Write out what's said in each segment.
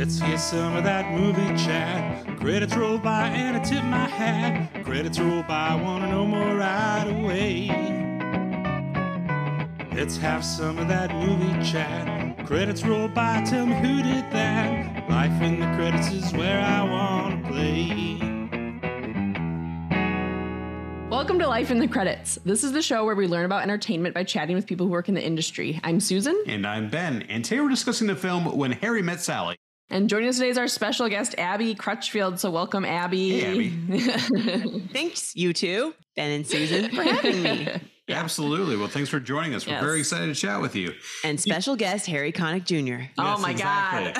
Let's hear some of that movie chat. Credits roll by and I tip my hat. Credits roll by, wanna know more right away. Let's have some of that movie chat. Credits roll by, tell me who did that. Life in the credits is where I wanna play. Welcome to Life in the Credits. This is the show where we learn about entertainment by chatting with people who work in the industry. I'm Susan, And I'm Ben, and today we're discussing the film When Harry Met Sally. And joining us today is our special guest, Abby Crutchfield. So, welcome, Abby. Hey, Thanks, you two, Ben and Susan, for having me. Absolutely. Well, thanks for joining us. We're Yes. very excited to chat with you. And special guest, Harry Connick Jr. oh, my exactly.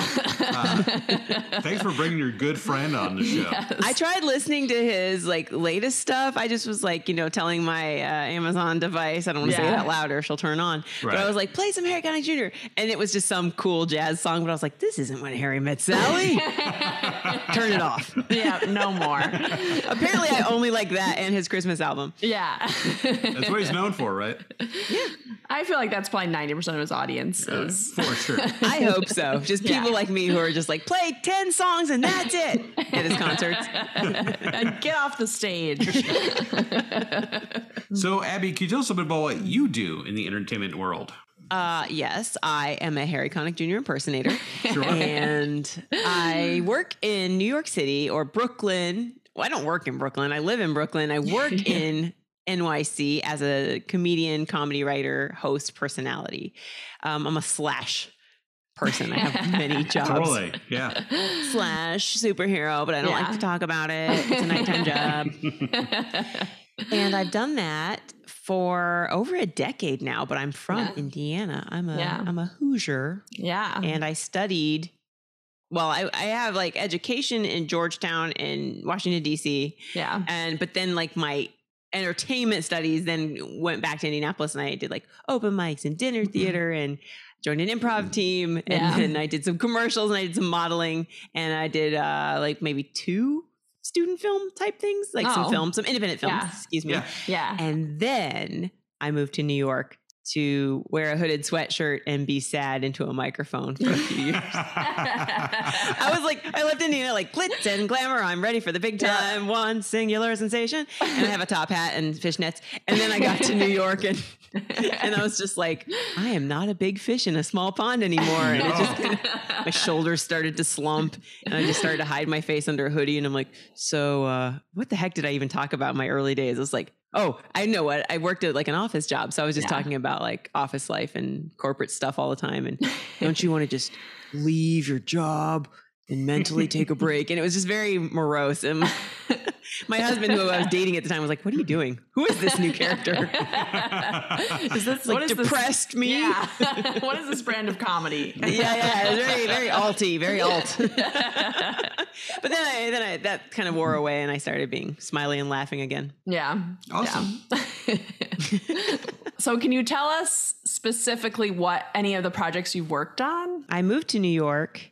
Uh, thanks for bringing your good friend on the show. Yes. I tried listening to his like latest stuff. I just was like, you know, telling my uh, Amazon device, I don't want to say Yeah. that louder, she'll turn on. But I was like, play some Harry Connick Jr. And it was just some cool jazz song. But I was like, this isn't when Harry met Sally. turn it off. Yeah, no more. Apparently, I only like that and his Christmas album. Yeah. That's what he's known for, right? Yeah. I feel like that's probably 90% of his audience. Is, For sure. I hope so. Just Yeah. people like me who are just like, play 10 songs and that's it at his concerts. and get off the stage. So, Abby, can you tell us a bit about what you do in the entertainment world? Uh, yes, I am a Harry Connick Jr. impersonator. And I work in New York City or Brooklyn. Well, I don't work in Brooklyn. I live in Brooklyn. I work in NYC as a comedian, comedy writer, host, personality. Um, I'm a slash person. I have many jobs. Totally. Yeah. Slash superhero, but I don't Yeah. like to talk about it. It's a nighttime job. And I've done that for over a decade now, but I'm from Yeah. Indiana. I'm a Yeah. am a Hoosier yeah. and I studied well, I, I have like education in Georgetown and Washington DC. Yeah. And but then like my entertainment studies then went back to Indianapolis and I did like open mics and dinner theater and joined an improv team and Yeah. then I did some commercials and I did some modeling and I did uh like maybe two student film type things, like Oh. some films, some independent films, Yeah. excuse me. Yeah. Yeah. And then I moved to New York to wear a hooded sweatshirt and be sad into a microphone for a few years. I was like, I left Indiana like glitz and glamour. I'm ready for the big Yeah. time, one singular sensation. And I have a top hat and fishnets. And then I got to New York and and I was just like, I am not a big fish in a small pond anymore. And it just kind of, my shoulders started to slump and I just started to hide my face under a hoodie. And I'm like, so uh, what the heck did I even talk about in my early days? I was like, oh, I know what. I worked at like an office job. So I was just Yeah. talking about like office life and corporate stuff all the time. And don't you want to just leave your job and mentally take a break? And it was just very morose. And my husband, who I was dating at the time, was like, what are you doing? Who is this new character? is this like what is this- depressed me. Yeah. what is this brand of comedy? yeah, yeah, it very, very alty, very alt. but then I, then I, that kind of wore away, and I started being smiley and laughing again. Yeah. Awesome. Yeah. so, can you tell us specifically what any of the projects you've worked on? I moved to New York,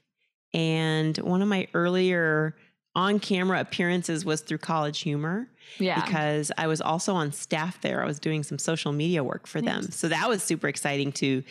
and one of my earlier on-camera appearances was through College Humor Yeah. because I was also on staff there. I was doing some social media work for them, so that was super exciting to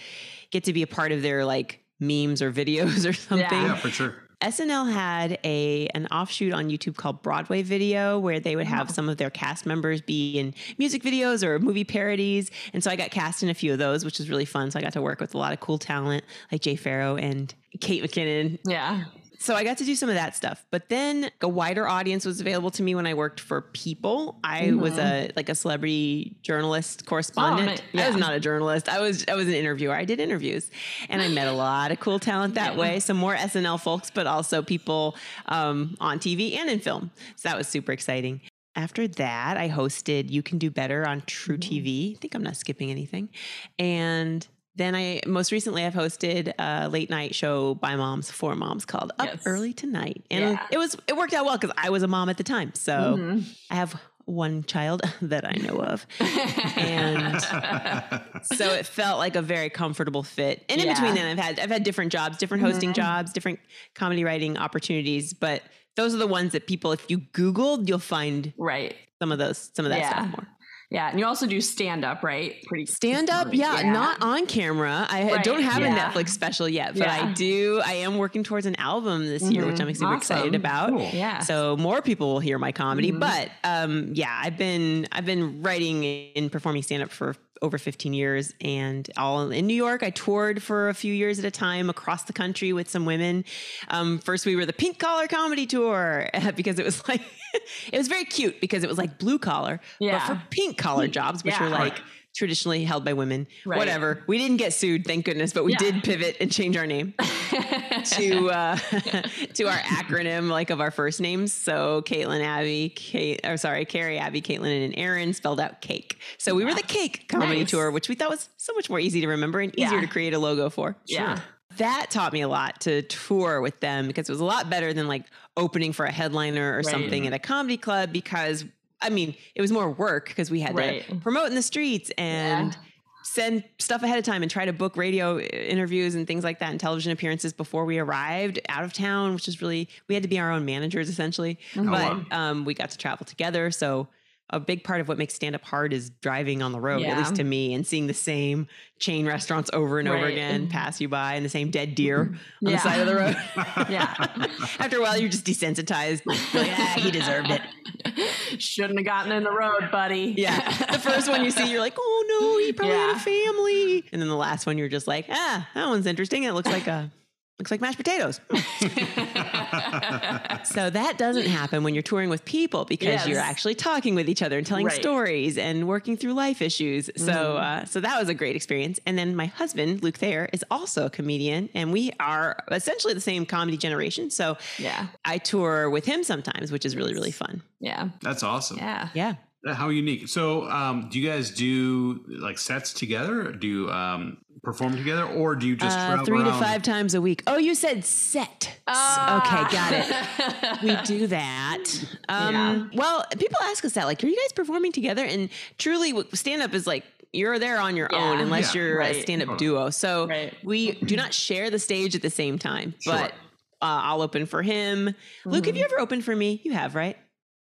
get to be a part of their like memes or videos or something. Yeah, for sure. SNL had a an offshoot on YouTube called Broadway Video where they would have Oh. some of their cast members be in music videos or movie parodies. And so I got cast in a few of those, which was really fun. So I got to work with a lot of cool talent like Jay Pharoah and Kate McKinnon. yeah. So I got to do some of that stuff. But then a wider audience was available to me when I worked for People. I was a like a celebrity journalist correspondent. Oh, I was not a journalist. I was I was an interviewer. I did interviews, and I met a lot of cool talent that way. Some more SNL folks, but also people um, on TV and in film. So that was super exciting. After that, I hosted You Can Do Better on truTV. I think I'm not skipping anything. And then I most recently I've hosted a late night show by moms for moms called Up Yes. Early Tonight. And Yeah. it was it worked out well because I was a mom at the time. So Mhm. I have one child that I know of. and so it felt like a very comfortable fit. And in Yeah. between then I've had I've had different jobs, different hosting Mhm. jobs, different comedy writing opportunities, but those are the ones that people if you googled you'll find Right. some of those some of that Yeah. stuff more. Yeah, and you also do stand up, right? Pretty Stand up, yeah, not on camera. I Right, don't have yeah. a Netflix special yet, but Yeah. I do. I am working towards an album this year, which I'm super Awesome. excited about. Cool. Yeah. So more people will hear my comedy. But um, yeah, I've been I've been writing and performing stand up for over 15 years and all in New York. I toured for a few years at a time across the country with some women. Um, first we were the pink collar comedy tour because it was like it was very cute because it was like blue collar, Yeah. but for pink collar jobs, which Yeah. are like traditionally held by women. Right. Whatever. We didn't get sued, thank goodness, but we Yeah. did pivot and change our name to uh, to our acronym like of our first names. So Caitlin, Abby, Kate, or sorry, Carrie, Abby, Caitlin, and Aaron spelled out cake. So we were the Cake Comedy Nice. Tour, which we thought was so much more easy to remember and easier Yeah. to create a logo for. Yeah. That taught me a lot to tour with them because it was a lot better than like opening for a headliner or Right. something at a comedy club because I mean, it was more work because we had to promote in the streets and Yeah. send stuff ahead of time and try to book radio interviews and things like that and television appearances before we arrived out of town, which is really we had to be our own managers essentially. Mm-hmm. But um, we got to travel together, so a big part of what makes stand up hard is driving on the road, at least to me, and seeing the same chain restaurants over and over again pass you by and the same dead deer on Yeah. the side of the road. Yeah. After a while, you're just desensitized. You're like, ah, he deserved it. Shouldn't have gotten in the road, buddy. Yeah. The first one you see, you're like, oh no, he probably had a family. And then the last one, you're just like, ah, that one's interesting. It looks like a looks like mashed potatoes. So that doesn't happen when you're touring with people because Yes. you're actually talking with each other and telling Right. Mm-hmm. stories and working through life issues. So uh, so that was a great experience. And then my husband, Luke Thayer, is also a comedian, and we are essentially the same comedy generation. So Yeah. I tour with him sometimes, which is really really fun. Yeah. That's awesome. Yeah. Yeah. How unique. So, um, do you guys do like sets together? Do um, perform together, or do you just Uh, travel three to five times a week. Oh, you said set. S- Ah. Okay, got it. we do that. Um, Well, people ask us that, like, are you guys performing together? And truly, stand up is like you're there on your Yeah. own unless Yeah. you're a stand up Totally. duo. So Right. we do not share the stage at the same time, Sure. but uh, I'll open for him. Luke, have you ever opened for me? You have, right?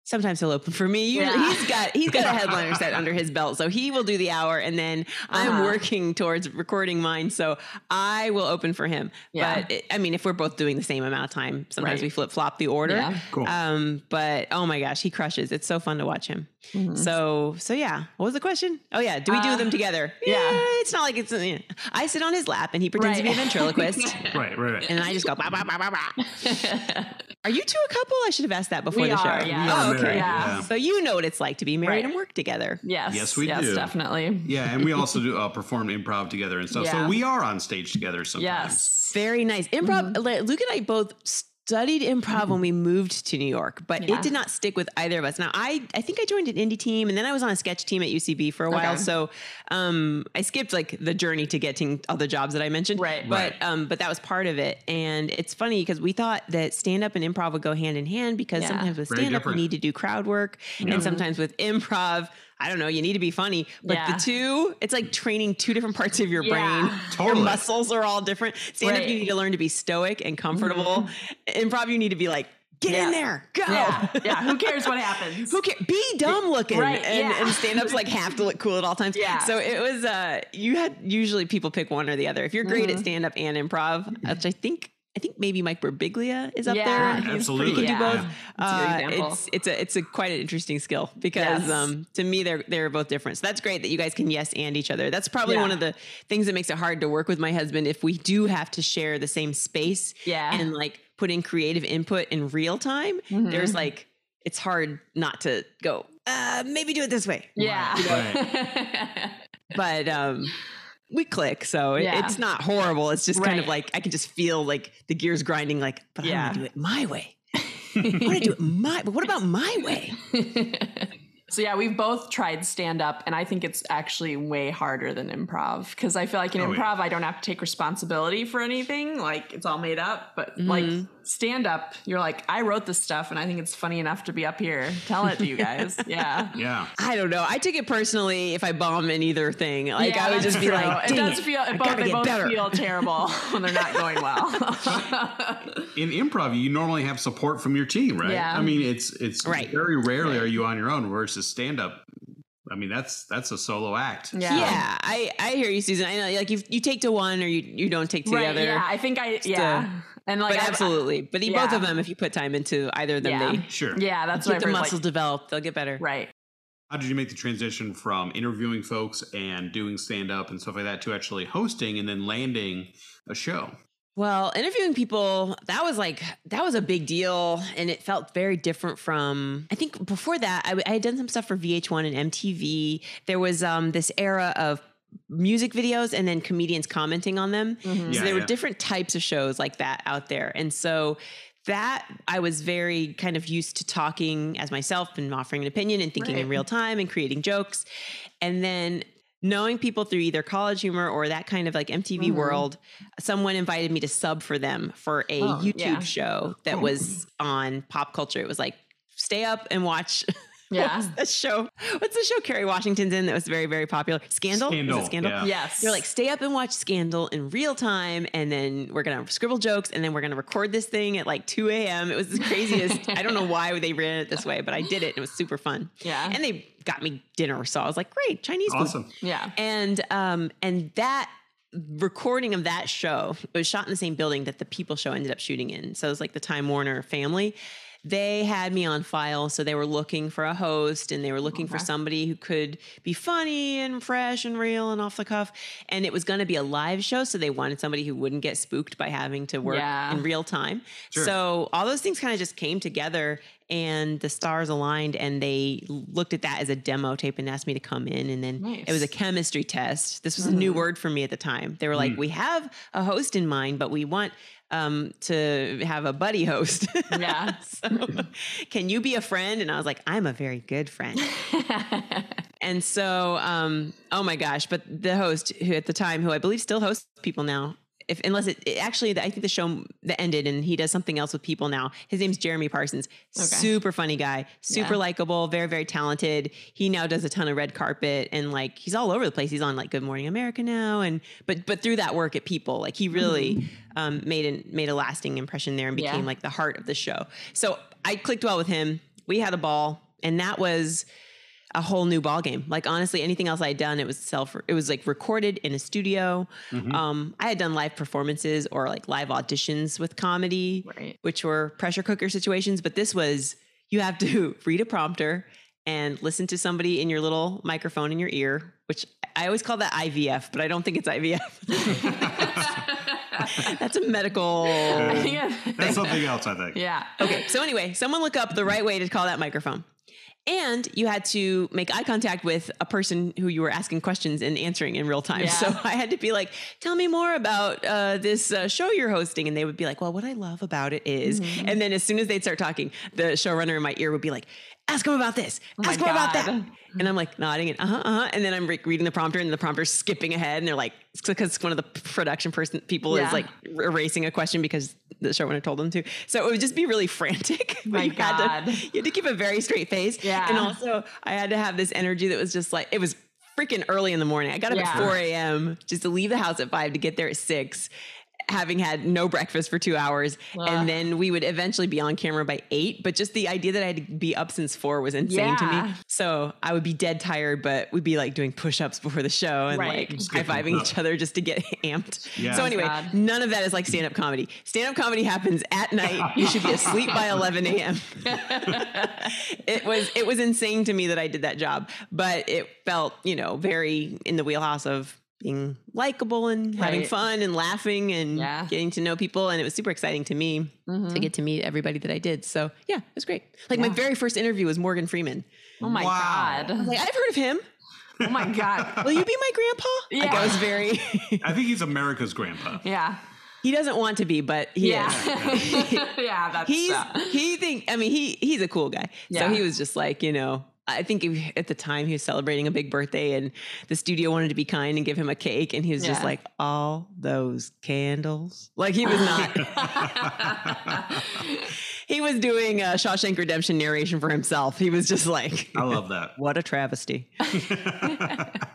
Sometimes he'll open for me. Usually Yeah. he's got he's got a headliner set under his belt, so he will do the hour, and then I'm Uh-huh. working towards recording mine, so I will open for him. Yeah. But it, I mean, if we're both doing the same amount of time, sometimes Right. we flip flop the order. Yeah. Cool. Um, but oh my gosh, he crushes. It's so fun to watch him. Mhm. So so yeah. What was the question? Oh yeah, do we do Uh, them together? yeah. it's not like it's. uh, I sit on his lap and he pretends to be a ventriloquist. right, right, right. And I just go, bah, bah, bah, bah, bah. Are you two a couple? I should have asked that before We the show. are, yeah. Oh, okay. Yeah. So you know what it's like to be married Right. and work together. Yes. Yes, we yes, do. definitely. Yeah, and we also do uh, perform improv together and stuff. Yeah. So we are on stage together sometimes. Yes. Very nice. Improv, Mm-hmm. Luke and I both studied improv when we moved to New York, but Yeah. it did not stick with either of us. Now, I, I think I joined an indie team and then I was on a sketch team at UCB for a while. Okay. So um, I skipped like the journey to getting all the jobs that I mentioned. Right. But, Right. um, but that was part of it. And it's funny because we thought that stand up and improv would go hand in hand because Yeah. sometimes with stand up, you need to do crowd work. Yeah. And sometimes with improv, I don't know, you need to be funny. But Yeah. the two, it's like training two different parts of your Yeah. brain. Totally. Your muscles are all different. Stand up, Right. Mm-hmm. you need to learn to be stoic and comfortable. Improv, you need to be like, get Yeah. in there, go. Yeah. Yeah. Who cares what happens? Who cares? Be dumb looking. Right, And, yeah. and stand ups like have to look cool at all times. Yeah. So it was, uh, you had usually people pick one or the other. If you're great Mm-hmm. at stand up and improv, which I think, I think maybe Mike Birbiglia is up Yeah, there. he's He Absolutely. can do both. That's a good Uh, it's it's a it's a quite an interesting skill because Yes. um, to me they're they're both different. So that's great that you guys can yes and each other. That's probably Yeah. one of the things that makes it hard to work with my husband if we do have to share the same space Yeah. and like put in creative input in real time. Mhm. There's like it's hard not to go. Uh, maybe do it this way, Yeah. but um, we click. So it, Yeah. it's not horrible. It's just kind of like I can just feel like the gears grinding. Like, but I Yeah. want to do it my way. I want to do it my. But what about my way? So yeah, we've both tried stand up and I think it's actually way harder than improv because I feel like in Oh, yeah. improv I don't have to take responsibility for anything, like it's all made up, but like mm-hmm. Stand up, you're like I wrote this stuff and I think it's funny enough to be up here telling it to you guys. Yeah. Yeah. I don't know. I take it personally if I bomb in either thing. Like Yeah, I would that's just be like, it does it, feel it both, they both better. feel terrible when they're not going well. In improv, you normally have support from your team, right? Yeah. I mean, it's it's Right. very rarely are you on your own. Versus stand up, I mean, that's that's a solo act. Yeah. Yeah, I I hear you, Susan. I know, like you you take to one or you you don't take to the other. Yeah. I think I, yeah. And like, but I've- absolutely, but the, both of them, if you put time into either of them, Yeah. they Sure. Yeah. That's get what the I've heard, muscles like, developed. They'll get better. right. How did you make the transition from interviewing folks and doing stand up and stuff like that to actually hosting and then landing a show? Well, interviewing people, that was like, that was a big deal. And it felt very different from, I think before that, I, I had done some stuff for VH1 and MTV. There was um, this era of music videos and then comedians commenting on them. Mhm. So there were yeah. different types of shows like that out there. And so that I was very kind of used to talking as myself and offering an opinion and thinking in real time and creating jokes. And then knowing people through either college humor or that kind of like MTV Mhm. world, someone invited me to sub for them for a Oh, YouTube yeah. show that was on pop culture. It was like stay up and watch Yeah. what's the show? What's the show Kerry Washington's in that was very, very popular? Scandal? Was it Scandal, Scandal? yeah. Yes. They're like, stay up and watch Scandal in real time, and then we're gonna scribble jokes, and then we're gonna record this thing at like 2 a.m. It was the craziest. I don't know why they ran it this way, but I did it. It was super fun. Yeah. And they got me dinner, so I was like, great, Chinese food. Awesome. yeah. And um and that recording of that show it was shot in the same building that the People show ended up shooting in. So it was like the Time Warner family. They had me on file, so they were looking for a host and they were looking for somebody who could be funny and fresh and real and off the cuff. And it was going to be a live show, so they wanted somebody who wouldn't get spooked by having to work Yeah. in real time. Sure. So all those things kind of just came together and the stars aligned and they looked at that as a demo tape and asked me to come in and then it was a chemistry test. This was a new mm-hmm. word for me at the time. They were like, mm. "We have a host in mind, but we want um, to have a buddy host." Yeah. so, can you be a friend? And I was like, "I'm a very good friend." and so, um, oh my gosh! But the host, who at the time, who I believe still hosts people now, if unless it, it actually, I think the show that ended, and he does something else with people now. His name's Jeremy Parsons. Okay. Super funny guy, super Yeah. likable, very very talented. He now does a ton of red carpet, and like he's all over the place. He's on like Good Morning America now, and but but through that work at People, like he really um, made an, made a lasting impression there and Yeah. became like the heart of the show. So I clicked well with him. We had a ball, and that was a whole new ball game. Like honestly, anything else I had done, it was self. It was like recorded in a studio. Um, I had done live performances or like live auditions with comedy, Right. which were pressure cooker situations. But this was you have to read a prompter and listen to somebody in your little microphone in your ear, which I always call that IVF, but I don't think it's IVF. That's a medical. yeah. That's something else, I think. Yeah. Okay, so anyway, someone look up the right way to call that microphone. And you had to make eye contact with a person who you were asking questions and answering in real time. Yeah. So I had to be like, tell me more about uh, this uh, show you're hosting. And they would be like, well, what I love about it is-" Mm-hmm. And then as soon as they'd start talking, the showrunner in my ear would be like, ask him about this, Oh ask him about that. And I'm like nodding and uh huh, uh huh. And then I'm re- reading the prompter and the prompter's skipping ahead. And they're like, because one of the production person people Yeah. is like erasing a question because the showrunner told them to. So it would just be really frantic. but My you had God. to you had to keep a very straight face. Yeah. And also I had to have this energy that was just like it was freaking early in the morning. I got up Yeah. at 4 a.m. just to leave the house at five to get there at six. Having had no breakfast for two hours, Ugh. and then we would eventually be on camera by eight. But just the idea that I had to be up since four was insane to me. So I would be dead tired, but we'd be like doing push ups before the show and Right. like Just high fiving each other just to get amped. Yeah. So anyway, God. none of that is like stand up comedy. Stand up comedy happens at night. You should be asleep by 11 a.m. it was it was insane to me that I did that job, but it felt you know very in the wheelhouse of being likable and having fun and laughing and Yeah. getting to know people, and it was super exciting to me Mhm. to get to meet everybody that I did. So yeah, it was great. Like my very first interview was Morgan Freeman. Oh my Wow. I God. like, I've heard of him. Oh my God. Will you be my grandpa? Like I Yeah. was very. I think he's America's grandpa. Yeah. he doesn't want to be, but he yeah. is. yeah. That's he's uh, he think I mean he he's a cool guy. So he was just like, you know, I think if- at the time he was celebrating a big birthday and the studio wanted to be kind and give him a cake and he was just like all those candles. Like he was not he was doing a Shawshank Redemption narration for himself. He was just like I love that. what a travesty.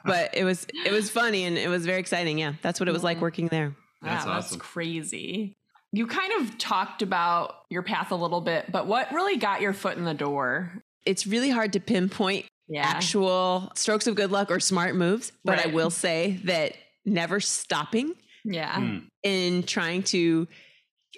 but it was it was funny and it was very exciting. Yeah. That's what it was like mm-hmm. working there. That's wow, awesome. That's crazy. You kind of talked about your path a little bit, but what really got your foot in the door? It's really hard to pinpoint Yeah. actual strokes of good luck or smart moves. But I will say that never stopping Yeah. Hmm. in trying to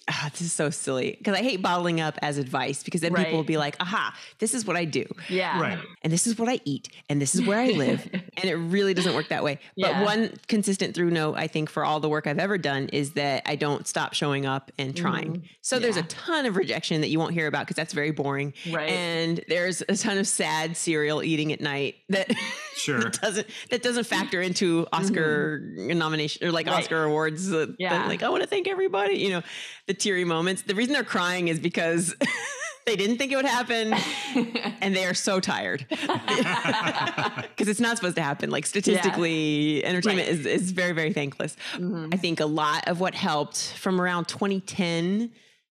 ah, this is so silly because I hate bottling up as advice because then people will be like, aha, this is what I do. Yeah. Right. And this is what I eat, and this is where I live. and it really doesn't work that way. But one consistent through note, I think, for all the work I've ever done is that I don't stop showing up and trying. So there's a Mm-hmm. Ton of rejection that you won't hear about because that's very boring. Right. And there's a ton of sad cereal eating at night that Sure. doesn't that doesn't factor into Oscar nomination or like Mm-hmm. Right. Oscar awards. Uh, Yeah. that, like I want to thank everybody. You know, the teary moments. The reason they're crying is because they didn't think it would happen, and they are so tired because it's not supposed to happen. Like statistically, entertainment Right. is is very very thankless. Mhm. I think a lot of what helped from around 2010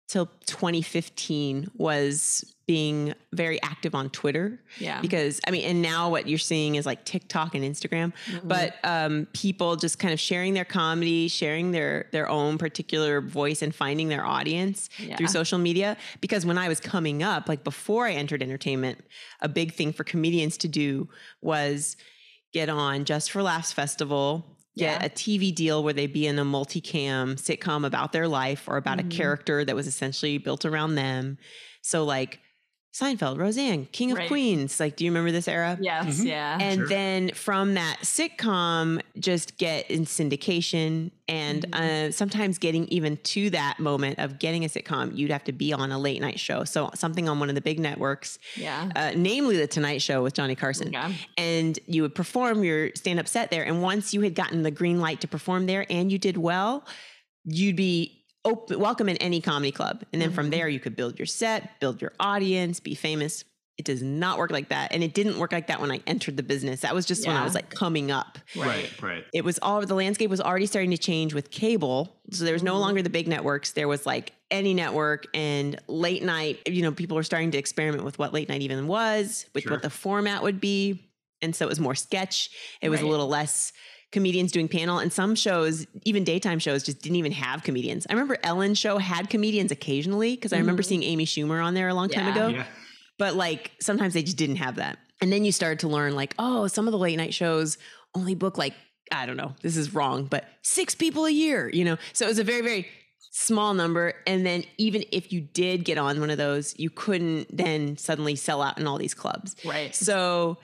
till 2015 was being very active on Twitter Yeah. because I mean, and now what you're seeing is like TikTok and Instagram, Mm-hmm. but um, people just kind of sharing their comedy, sharing their their own particular voice, and finding their audience Yeah. through social media. Because when I was coming up, like before I entered entertainment, a big thing for comedians to do was get on Just for Laughs Festival. Get Yeah. a TV deal where they'd be in a multicam sitcom about their life or about Mhm. a character that was essentially built around them. So like Seinfeld, Roseanne, King of Right. Queens. Like, do you remember this era? yes. Mhm. Yeah. And Sure. then from that sitcom, just get in syndication and Mm-hmm. uh, sometimes getting even to that moment of getting a sitcom, you'd have to be on a late night show. So something on one of the big networks, yeah. uh, namely The Tonight Show with Johnny Carson. Yeah. And you would perform your stand up set there. And once you had gotten the green light to perform there and you did well, you'd be open, welcome in any comedy club. And then from Mhm. there, you could build your set, build your audience, be famous. It does not work like that. And it didn't work like that when I entered the business. That was just when I was like coming up. Right. Right. It was all the landscape was already starting to change with cable. So there was no Mhm. longer the big networks. There was like any network and late night, you know, people were starting to experiment with what late night even was, with Sure. what the format would be. And so it was more sketch. It was a little less comedians doing panel and some shows even daytime shows just didn't even have comedians i remember ellen's show had comedians occasionally because i remember Mhm. seeing amy schumer on there a long time ago Yeah. but like sometimes they just didn't have that. And then you started to learn like, oh, some of the late night shows only book like, I don't know, this is wrong, but six people a year, you know? So it was a very, very small number. And then even if you did get on one of those, you couldn't then suddenly sell out in all these clubs. Right. So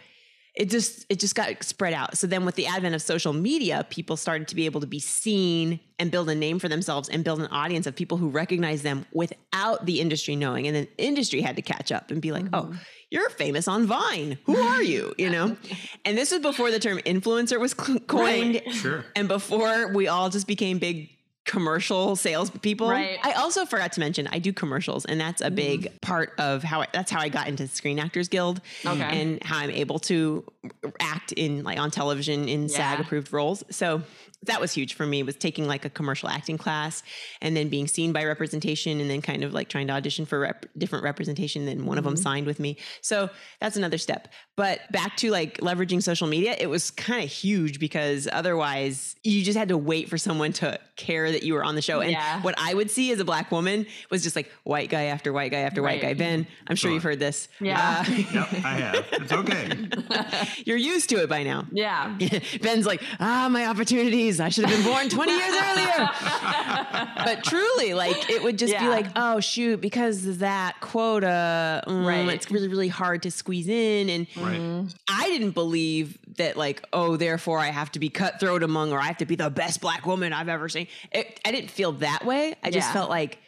it just it just got spread out. So then with the advent of social media, people started to be able to be seen and build a name for themselves and build an audience of people who recognize them without the industry knowing. And then industry had to catch up and be like, "Oh, mm-hmm. you're famous on Vine. Who are you?" You know? and this was before the term influencer was coined Right. Sure. and before we all just became big commercial sales people. Right. I also forgot to mention I do commercials and that's a mm-hmm. big part of how I, that's how I got into Screen Actors Guild Okay. and how I'm able to act in like on television in SAG approved roles. So that was huge for me was taking like a commercial acting class and then being seen by representation and then kind of like trying to audition for rep- different representation then one of them signed with me so that's another step but back to like leveraging social media it was kind of huge because otherwise you just had to wait for someone to care that you were on the show and Yeah. what i would see as a black woman was just like white guy after white guy after white guy ben i'm sure Sure. you've heard this Yeah. Uh, Yep. I have. It's okay. you're used to it by now Yeah. Ben's like, ah, my opportunities. I should have been born 20 years earlier. but truly, like, it would just be like, oh, shoot, because of that quota, mm, Right. it's really, really hard to squeeze in. And Right. I didn't believe that, like, oh, therefore I have to be cutthroat among, or I have to be the best black woman I've ever seen. It, I didn't feel that way. I just felt like,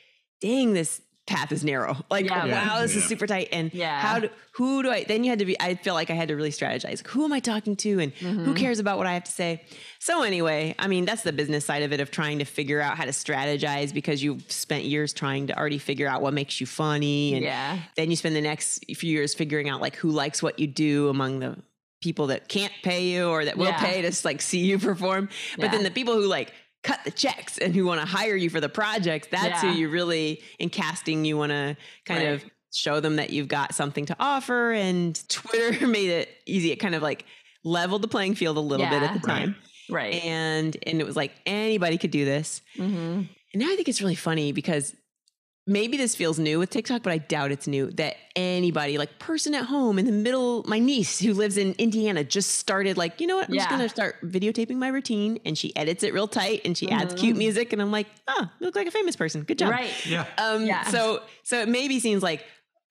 dang, this path is narrow. Like, Yeah. wow, this is super tight. And Yeah. how do, who do I, then you had to be, I feel like I had to really strategize. Like, who am I talking to? And Mm-hmm. who cares about what I have to say? So, anyway, I mean, that's the business side of it of trying to figure out how to strategize because you've spent years trying to already figure out what makes you funny. And Yeah. then you spend the next few years figuring out like who likes what you do among the people that can't pay you or that will Yeah. pay to like see you perform. But then the people who like cut the checks and who want to hire you for the projects, that's Yeah. who you really in casting you want to kind of show them that you've got something to offer and Twitter made it easy. It kind of like leveled the playing field a little bit at the time. Right. And and it was like anybody could do this. hmm And now I think it's really funny because maybe this feels new with TikTok, but I doubt it's new that anybody, like person at home in the middle, my niece who lives in Indiana just started like, you know what? I'm just gonna start videotaping my routine and she edits it real tight and she adds cute music and I'm like, oh, you look like a famous person. Good job. Right. Yeah. Um Yeah. so so it maybe seems like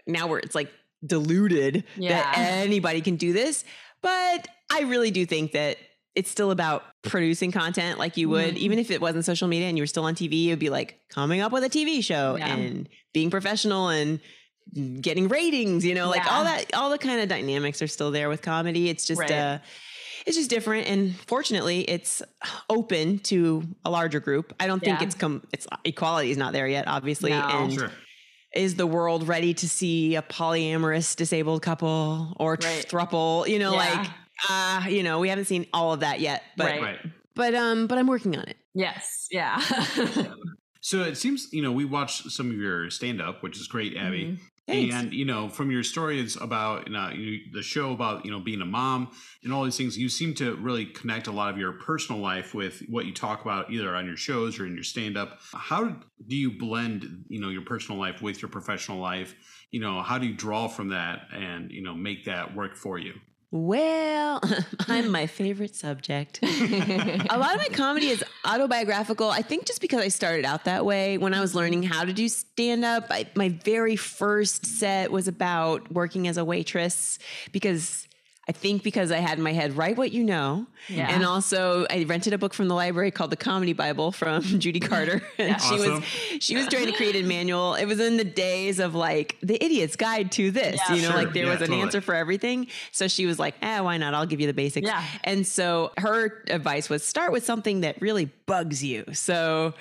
now where it's like diluted that anybody can do this, but I really do think that it's still about producing content like you would, Mhm. even if it wasn't social media and you were still on TV, it would be like coming up with a TV show Yeah. and being professional and getting ratings, you know, like all that, all the kind of dynamics are still there with comedy. It's just, Right. uh, it's just different. And fortunately it's open to a larger group. I don't think it's come, it's equality is not there yet, obviously. No. And Sure. is the world ready to see a polyamorous disabled couple or Right. thruple? You know, Yeah. Like uh, you know, we haven't seen all of that yet, but Right. Right. but um, but I'm working on it. Yes. Yeah. So it seems, you know, we watched some of your stand up, which is great, Abby. Mhm. Thanks. And you know, from your stories about you know, you, the show about you know being a mom and all these things, you seem to really connect a lot of your personal life with what you talk about either on your shows or in your stand up. How do you blend you know your personal life with your professional life? You know, how do you draw from that and you know make that work for you? Well, I'm my favorite subject. a lot of my comedy is autobiographical. I think just because I started out that way when I was learning how to do stand up, I, my very first set was about working as a waitress because I think because I had in my head, write what you know. Yeah. And also I rented a book from the library called The Comedy Bible from Judy Carter. And she Awesome. was she was trying to create a manual. It was in the days of like the idiot's guide to this. Yeah. you know, Sure. like there Yeah, was an totally. answer for everything. So she was like, eh, why not? I'll give you the basics. Yeah. And so her advice was start with something that really bugs you. So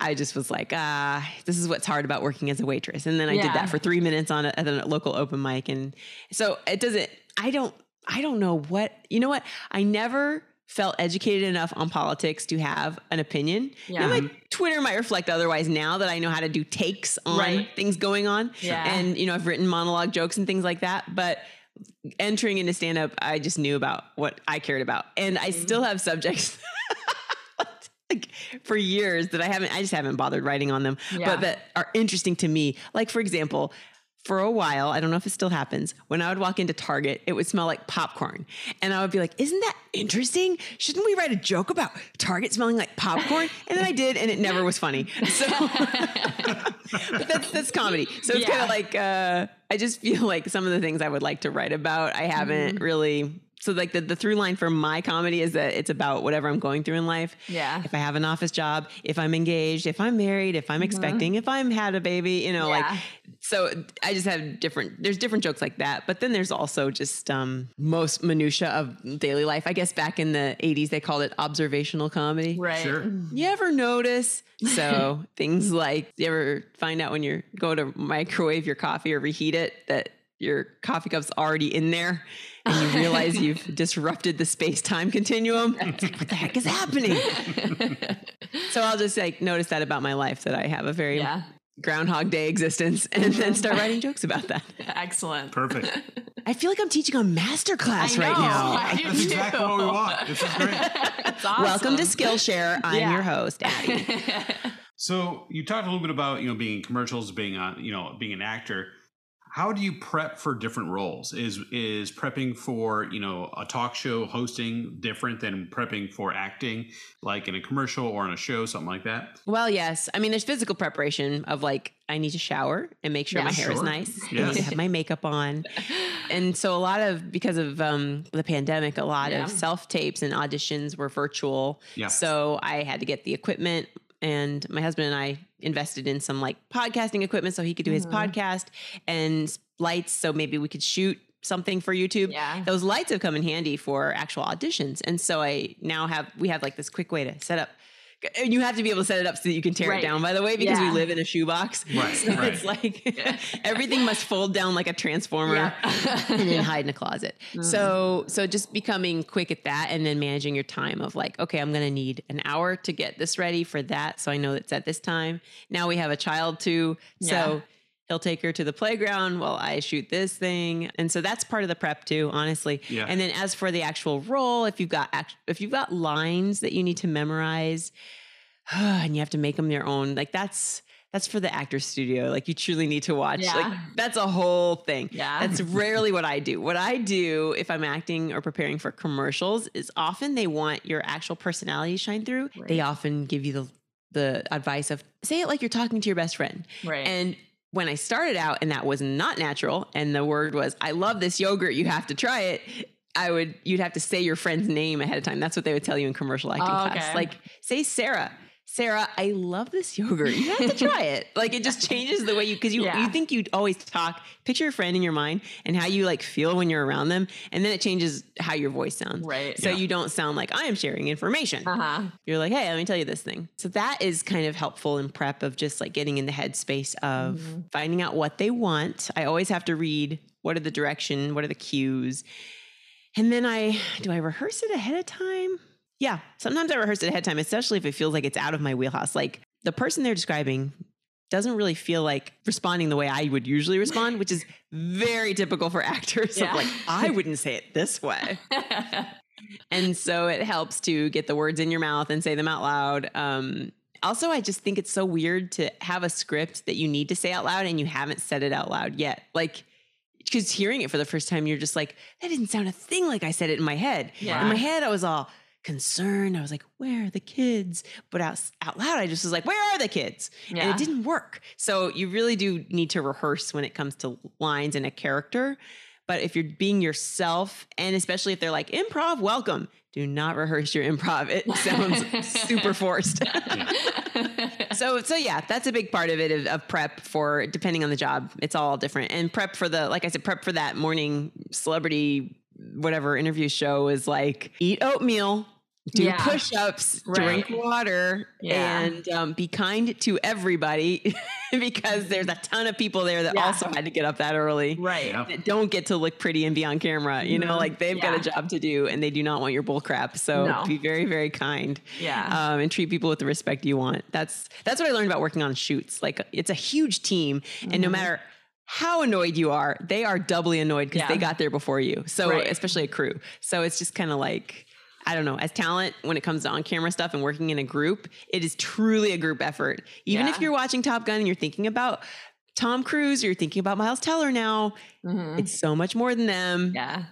I just was like, ah, this is what's hard about working as a waitress. And then I Yeah. did that for three minutes on a, at a local open mic. And so it doesn't, I don't, I don't know what, you know what? I never felt educated enough on politics to have an opinion. Yeah. my Twitter might reflect otherwise now that I know how to do takes on Right. things going on. Yeah. And, you know, I've written monologue jokes and things like that. But entering into stand up, I just knew about what I cared about. And I mm-hmm. still have subjects like for years that I haven't I just haven't bothered writing on them, Yeah. but that are interesting to me. Like for example, for a while, I don't know if it still happens, when I would walk into Target, it would smell like popcorn. And I would be like, isn't that interesting? Shouldn't we write a joke about Target smelling like popcorn? And then I did, and it never was funny. So but that's that's comedy. So it's kind of like uh, I just feel like some of the things I would like to write about, I haven't Mm-hmm. really. So like the, the through line for my comedy is that it's about whatever I'm going through in life. Yeah. If I have an office job, if I'm engaged, if I'm married, if I'm expecting, if I'm had a baby, you know, Mm-hmm. Yeah. like so I just have different there's different jokes like that. But then there's also just um most minutia of daily life. I guess back in the 80s they called it observational comedy. Right. Sure. You ever notice? So things like you ever find out when you're go to microwave your coffee or reheat it that your coffee cup's already in there and you realize you've disrupted the space time continuum. Like, what the heck is happening? so I'll just like notice that about my life that I have a very Yeah. groundhog day existence and then start writing jokes about that. Excellent. Perfect. I feel like I'm teaching a master class I right know. now. I do That's exactly what we want. This is great. It's awesome. Welcome to Skillshare. I'm Yeah. your host, Abby. So you talked a little bit about you know being in commercials, being on you know being an actor. How do you prep for different roles? Is is prepping for you know a talk show hosting different than prepping for acting, like in a commercial or on a show, something like that? Well, yes. I mean, there's physical preparation of like I need to shower and make sure Yeah, my hair is sure. nice. I need to have my makeup on. And so a lot of because of um, the pandemic, a lot Yeah. of self tapes and auditions were virtual. Yeah. So I had to get the equipment, and my husband and I invested in some like podcasting equipment so he could do his Mhm. podcast and lights, so maybe we could shoot something for YouTube. Yeah. Those lights have come in handy for actual auditions, and so I now have we have like this quick way to set up. And you have to be able to set it up so that you can tear Right. it down. By the way, because Yeah. we live in a shoebox, Right, So right. it's like everything must fold down like a transformer Yeah. and then hide in a closet. Mm. So so just becoming quick at that and then managing your time of like, okay, I'm gonna need an hour to get this ready for that. So I know it's at this time. Now we have a child too. Yeah. So he'll take her to the playground while I shoot this thing. And so that's part of the prep too, honestly. Yeah. And then as for the actual role, if you've got act- if you've got lines that you need to memorize and you have to make them your own, like that's that's for the actor studio. Like you truly need to watch. Yeah. Like that's a whole thing. Yeah. That's rarely what I do. What I do if I'm acting or preparing for commercials is often they want your actual personality to shine through. They often give you the the advice of say it like you're talking to your best friend. Right. And when I started out and that was not natural and the word was I love this yogurt, you have to try it. I would you'd have to say your friend's name ahead of time. That's what they would tell you in commercial acting Oh, class. Like say Sarah. Sarah, I love this yogurt. You have to try it. Like it just changes the way you because you Yeah. you think you'd always talk, picture your friend in your mind and how you like feel when you're around them, and then it changes how your voice sounds. Right. So Yeah. you don't sound like I am sharing information. uh huh. You're like, hey, let me tell you this thing. So that is kind of helpful in prep of just like getting in the headspace of Mm-hmm. finding out what they want. I always have to read what are the direction, what are the cues. And then I do I rehearse it ahead of time? Yeah, sometimes I rehearse it ahead of time, especially if it feels like it's out of my wheelhouse. Like the person they're describing doesn't really feel like responding the way I would usually respond, which is very typical for actors. Yeah. Like, I wouldn't say it this way. And so it helps to get the words in your mouth and say them out loud. Um, also, I just think it's so weird to have a script that you need to say out loud and you haven't said it out loud yet. Like, because hearing it for the first time, you're just like, that didn't sound a thing like I said it in my head. Yeah. In my head, I was all concerned. I was like, where are the kids? But out, out loud, I just was like, where are the kids? And it didn't work. So you really do need to rehearse when it comes to lines and a character. But if you're being yourself, and especially if they're like improv, welcome. Do not rehearse your improv. It sounds super forced. so so yeah, that's a big part of it of, of prep for depending on the job. It's all different. And prep for the like I said, prep for that morning celebrity whatever interview show is like eat oatmeal, do Yeah. push-ups, Right. drink water, Yeah. and um, be kind to everybody because there's a ton of people there that Yeah. also had to get up that early right. Yep. that don't get to look pretty and be on camera. You know, Mhm. like they've got a job to do and they do not want your bull crap. So No. be very, very kind. Yeah. Um, and treat people with the respect you want. That's that's what I learned about working on shoots. Like it's a huge team, and Mm-hmm. no matter how annoyed you are, they are doubly annoyed because Yeah. they got there before you. So Right. especially a crew. So it's just kind of like I don't know, as talent, when it comes to on camera stuff and working in a group, it is truly a group effort. Even if you're watching Top Gun and you're thinking about Tom Cruise, or you're thinking about Miles Teller now, Mhm. it's so much more than them. Yeah.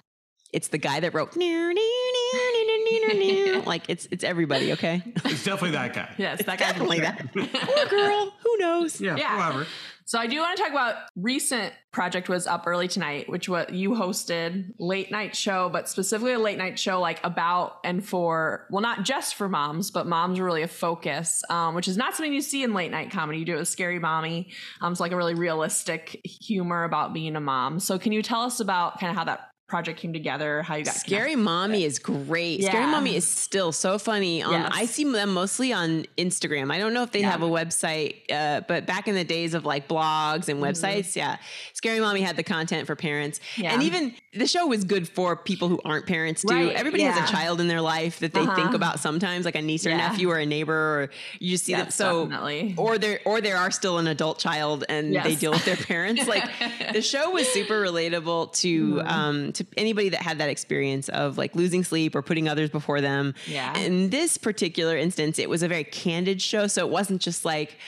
It's the guy that wrote like it's it's everybody, okay? It's definitely that guy. Yes, that guy. Definitely that. Or girl, who knows? Yeah, Yeah. whoever. So I do want to talk about recent project was up early tonight, which what you hosted late night show, but specifically a late night show like about and for well, not just for moms, but moms are really a focus, um, which is not something you see in late night comedy. You do it with Scary Mommy. Um, it's like a really realistic humor about being a mom. So can you tell us about kind of how that project came together, how you got Scary Mommy is great. Scary Mommy is still so funny. Um, Yes. I see them mostly on Instagram. I don't know if they Yeah. have a website, uh, but back in the days of like blogs and websites, yeah, Scary Mommy had the content for parents. Yeah. And even the show was good for people who aren't parents too. Right, Everybody yeah. has a child in their life that they Uh-huh. think about sometimes, like a niece or Yeah. nephew or a neighbor, or you just see them. So definitely. or there or there are still an adult child and they deal with their parents like the show was super relatable to Mm-hmm. um to anybody that had that experience of like losing sleep or putting others before them Yeah. in this particular instance it was a very candid show so it wasn't just like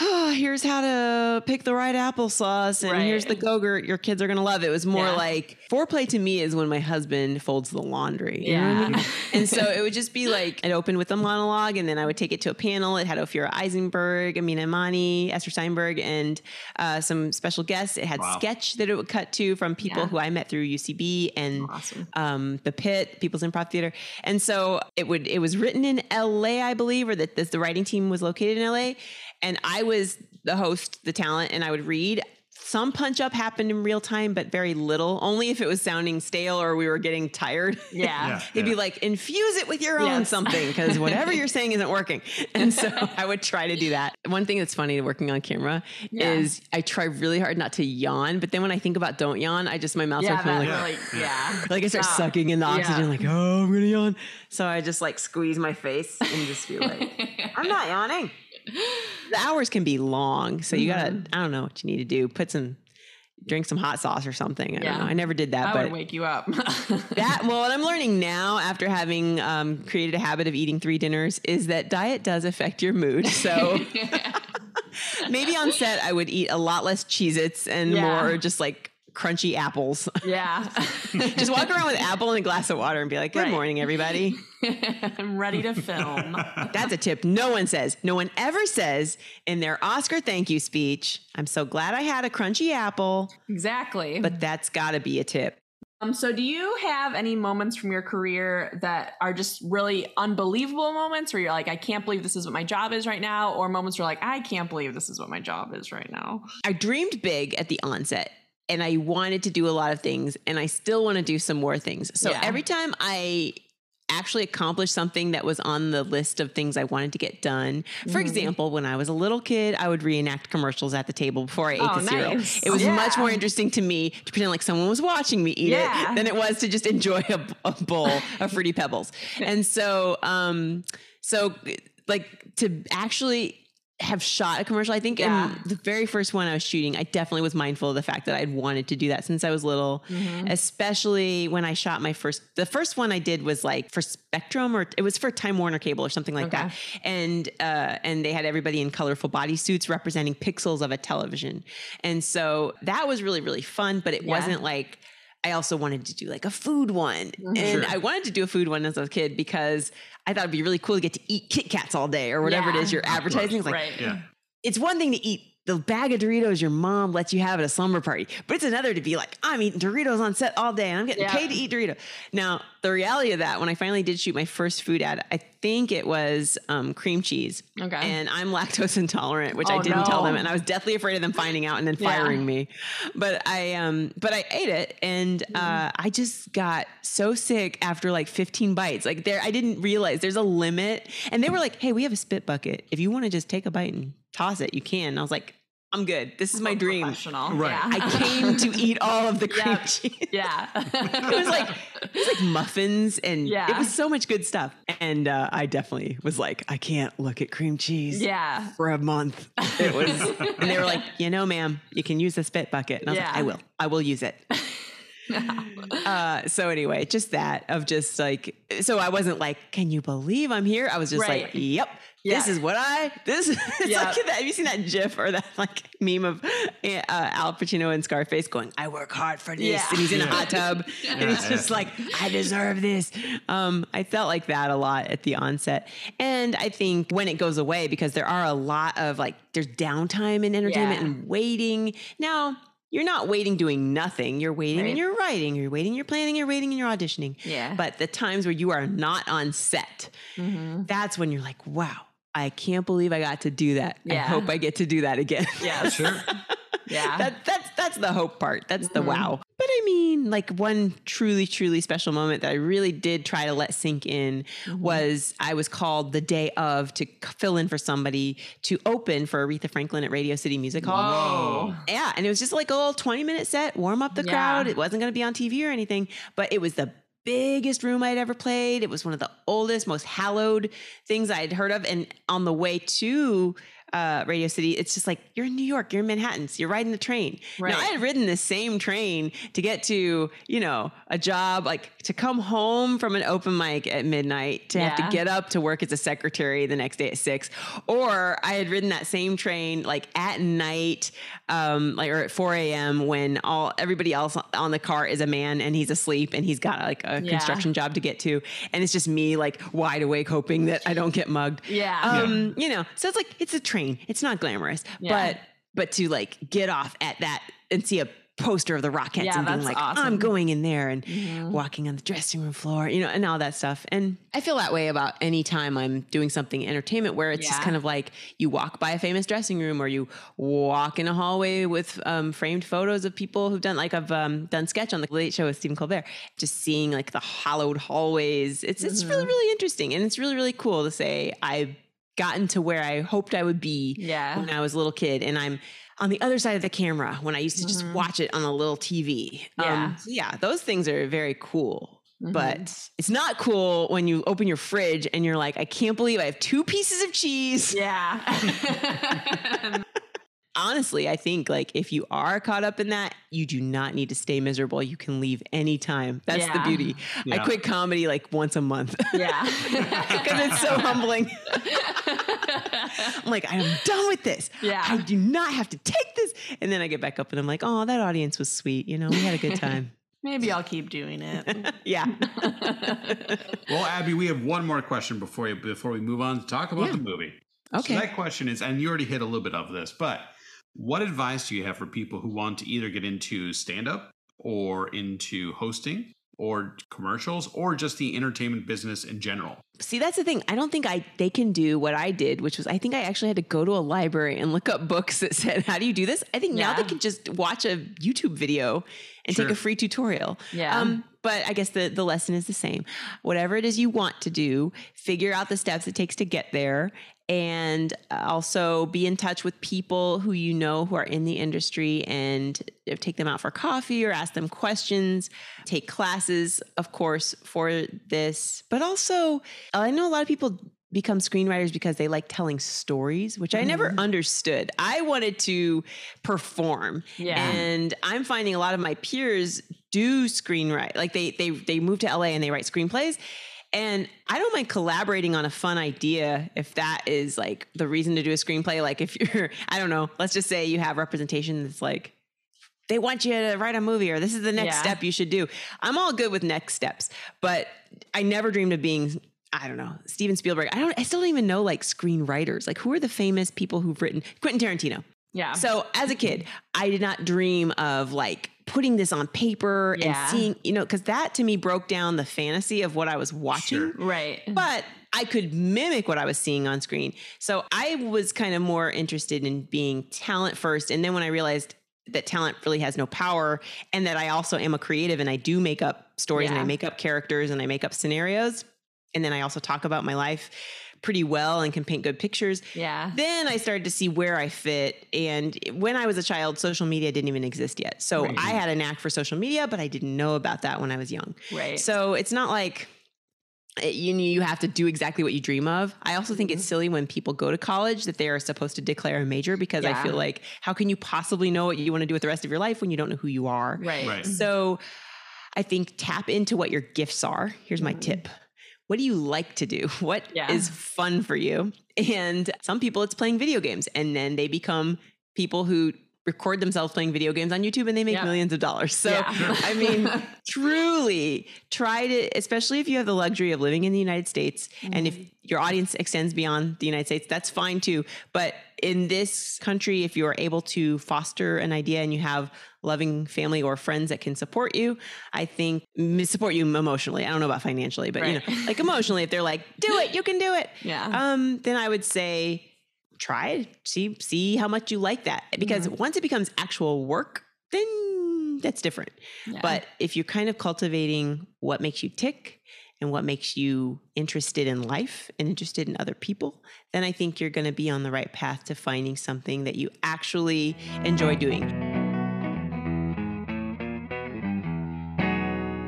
oh, here's how to pick the right applesauce and Right. here's the go-gurt your kids are going to love. It was more Yeah. like foreplay to me is when my husband folds the laundry. You know what I Yeah. mean? and so it would just be like it opened with a monologue and then I would take it to a panel. It had Ophira Eisenberg, Aminah Imani, Esther Steinberg, and uh, some special guests. It had Wow. sketch that it would cut to from people Yeah. who I met through UCB and Awesome. um, the Pit, People's Improv Theater, and so it would it was written in L.A. I believe, or that this, the writing team was located in L.A. And I was the host, the talent, and I would read. Some punch up happened in real time, but very little. Only if it was sounding stale or we were getting tired. Yeah. Yeah. It'd be like infuse it with your own Yes. something because whatever you're saying isn't working. And so I would try to do that. One thing that's funny working on camera Yeah. is I try really hard not to yawn, but then when I think about don't yawn, I just my mouth Yeah, starts feeling that like really, yeah. like I start Stop. sucking in the Yeah. oxygen, like, oh, I'm gonna yawn. So I just like squeeze my face and just be like, I'm not yawning. The hours can be long, so you gotta, Mm-hmm. I don't know what you need to do. Put some, drink some hot sauce or something. I Yeah. don't know. I never did that, I but would wake you up. that well, what I'm learning now after having um, created a habit of eating three dinners is that diet does affect your mood. So Maybe on set, I would eat a lot less Cheez Its and Yeah. more just like crunchy apples. Yeah. just walk around with apple and a glass of water and be like, good Right. morning, everybody. I'm ready to film. That's a tip no one says. No one ever says in their Oscar thank you speech, I'm so glad I had a crunchy apple, Exactly. but that's got to be a tip. Um, so do you have any moments from your career that are just really unbelievable moments where you're like, I can't believe this is what my job is right now, or moments where you're like, I can't believe this is what my job is right now? I dreamed big at the onset and I wanted to do a lot of things and I still want to do some more things. So Yeah. every time I actually accomplished something that was on the list of things I wanted to get done. For Mhm. example, when I was a little kid, I would reenact commercials at the table before I ate Oh, the cereal. nice. It was Yeah. much more interesting to me to pretend like someone was watching me eat Yeah. it than it was to just enjoy a, a bowl of fruity pebbles. And so um so like to actually have shot a commercial. I think Yeah. in the very first one I was shooting, I definitely was mindful of the fact that I'd wanted to do that since I was little, Mhm. especially when I shot my first. The first one I did was like for Spectrum or it was for Time Warner Cable or something like Okay. that, and uh, and they had everybody in colorful bodysuits representing pixels of a television, and so that was really really fun. But it Yeah. wasn't like. I also wanted to do like a food one. Mhm. And Sure. I wanted to do a food one as a kid because I thought it'd be really cool to get to eat Kit Kats all day or whatever it Yeah. is you're advertising. It's like, right. Yeah. it's one thing to eat the bag of Doritos your mom lets you have at a slumber party, but it's another to be like, I'm eating Doritos on set all day and I'm getting Yeah. paid to eat Dorito. Now, the reality of that, when I finally did shoot my first food ad, I think it was um, cream cheese. Okay. And I'm lactose intolerant, which I Oh, didn't tell them, and I was deathly afraid of them finding out and then Yeah. firing me. But I um, but I ate it, and Mm-hmm. uh, I just got so sick after like 15 bites. Like there, I didn't realize there's a limit, and they were like, "Hey, we have a spit bucket. If you want to just take a bite and toss it, you can." And I was like, "I'm good. This is my dream." Professional. Right. Yeah. I came to eat all of the cream Yep. cheese. yeah. It was like it was like muffins and Yeah. it was so much good stuff. And uh, I definitely was like, I can't look at cream cheese yeah. for a month. It was, and they were like, you know, ma'am, you can use the spit bucket. And I was like, Yeah. I will, I will use it. uh, so anyway, just that of just like, so I wasn't like, can you believe I'm here? I was just like, Right. Yep. This is what I this it's Yeah. like that. Have you seen that GIF or that like meme of uh, Al Pacino and Scarface going, "I work hard for this," Yeah. and he's in a hot tub, and Yeah, he's yeah. just like, "I deserve this." Um, I felt like that a lot at the onset, and I think when it goes away, because there are a lot of like, there's downtime in entertainment Yeah. and waiting. Now you're not waiting doing nothing. You're waiting Right. and you're writing. You're waiting. You're planning. You're waiting and you're auditioning. Yeah. But the times where you are not on set, Mhm. that's when you're like, wow, I can't believe I got to do that. I hope I get to do that again. Yes. Sure. Yeah. that, that's that's the hope part. That's the Mhm. wow. But I mean, like one truly, truly special moment that I really did try to let sink in Mhm. was I was called the day of to fill in for somebody to open for Aretha Franklin at Radio City Music Hall. Whoa. Yeah, and it was just like a little 20 minute set, warm up the Yeah. crowd. It wasn't going to be on TV or anything, but it was the biggest room I'd ever played. It was one of the oldest, most hallowed things I'd heard of. And on the way to uh, Radio City, it's just like you're in New York, you're in Manhattan, so you're riding the train. Now I had ridden the same train to get to, you know, a job, like to come home from an open mic at midnight, to have to get up to work as a secretary the next day at six. Or I had ridden that same train like at night, um, like or at 4 a.m. when all everybody else on the car is a man and he's asleep and he's got like a Yeah. construction job to get to. And it's just me like wide awake hoping that I don't get mugged. Yeah. Um, you know, so it's like it's a train. It's not glamorous, Yeah. but but to like get off at that and see a poster of the Rockettes Yeah, and being like, awesome. I'm going in there and Mhm. walking on the dressing room floor, you know, and all that stuff. And I feel that way about any time I'm doing something entertainment where it's just kind of like you walk by a famous dressing room or you walk in a hallway with um, framed photos of people who've done like I've um, done sketch on the Late Show with Stephen Colbert. Just seeing like the hollowed hallways, it's it's Mm-hmm. really really interesting and it's really really cool to say I've gotten to where I hoped I would be Yeah. when I was a little kid, and I'm on the other side of the camera when I used to just Mhm. watch it on a little TV. Yeah. Um, so yeah, those things are very cool. Mhm. But it's not cool when you open your fridge and you're like, I can't believe I have two pieces of cheese. Yeah. honestly, I think like if you are caught up in that, you do not need to stay miserable. You can leave anytime. That's the Yeah. beauty. I quit comedy like once a month Yeah. because it's so humbling. I'm like, I am done with this. Yeah. I do not have to take this. And then I get back up and I'm like, oh, that audience was sweet. You know, we had a good time. Maybe I'll keep doing it. yeah. Well, Abby, we have one more question before you, before we move on to talk about Yeah. the movie. Okay. So that question is, and you already hit a little bit of this, but what advice do you have for people who want to either get into stand up or into hosting or commercials or just the entertainment business in general? See, that's the thing. I don't think I they can do what I did, which was I think I actually had to go to a library and look up books that said, "How do you do this?" I think now they can just watch a YouTube video and take a free tutorial. Yeah. Um, but I guess the the lesson is the same. Whatever it is you want to do, figure out the steps it takes to get there, and also be in touch with people who you know who are in the industry and take them out for coffee or ask them questions. Take classes, of course, for this, but also I know a lot of people become screenwriters because they like telling stories, which I never mm-hmm. understood. I wanted to perform. Yeah. And I'm finding a lot of my peers do screenwrite. Like they they they move to LA and they write screenplays. And I don't mind collaborating on a fun idea if that is like the reason to do a screenplay. Like if you're, I don't know, let's just say you have representation that's like, they want you to write a movie or this is the next Yeah. step you should do. I'm all good with next steps, but I never dreamed of being I don't know, Steven Spielberg. I don't I still don't even know like screenwriters. Like who are the famous people who've written Quentin Tarantino. Yeah. So as a kid, I did not dream of like putting this on paper Yeah. and seeing, you know, because that to me broke down the fantasy of what I was watching Sure. right. but I could mimic what I was seeing on screen. So I was kind of more interested in being talent first. And then when I realized that talent really has no power and that I also am a creative and I do make up stories and I make up characters and I make up scenarios. And then I also talk about my life pretty well and can paint good pictures. yeah. Then I started to see where I fit. And when I was a child, social media didn't even exist yet. So Right. I had a knack for social media, but I didn't know about that when I was young. Right. So it's not like uh, you you have to do exactly what you dream of. I also think Mm-hmm. it's silly when people go to college that they are supposed to declare a major because I feel like how can you possibly know what you want to do with the rest of your life when you don't know who you are? right. Right. So I think tap into what your gifts are. Here's my tip. What do you like to do? What is Mm-hmm. Yeah. fun for you? And some people it's playing video games and then they become people who record themselves playing video games on YouTube and they make Yeah. millions of dollars. So Yeah. I mean, truly try to, especially if you have the luxury of living in the United States and if your audience extends beyond the United States, that's fine too. But in this country, if you are able to foster an idea and you have loving family or friends that can support you, I think support you emotionally. I don't know about financially, but you know, like emotionally, if they're like, do it, you can do it. Yeah. Um, then I would say try it. See, see how much you like that. Because Mm-hmm. once it becomes actual work, then that's different. Yeah. But if you're kind of cultivating what makes you tick and what makes you interested in life and interested in other people, then I think you're going to be on the right path to finding something that you actually enjoy doing.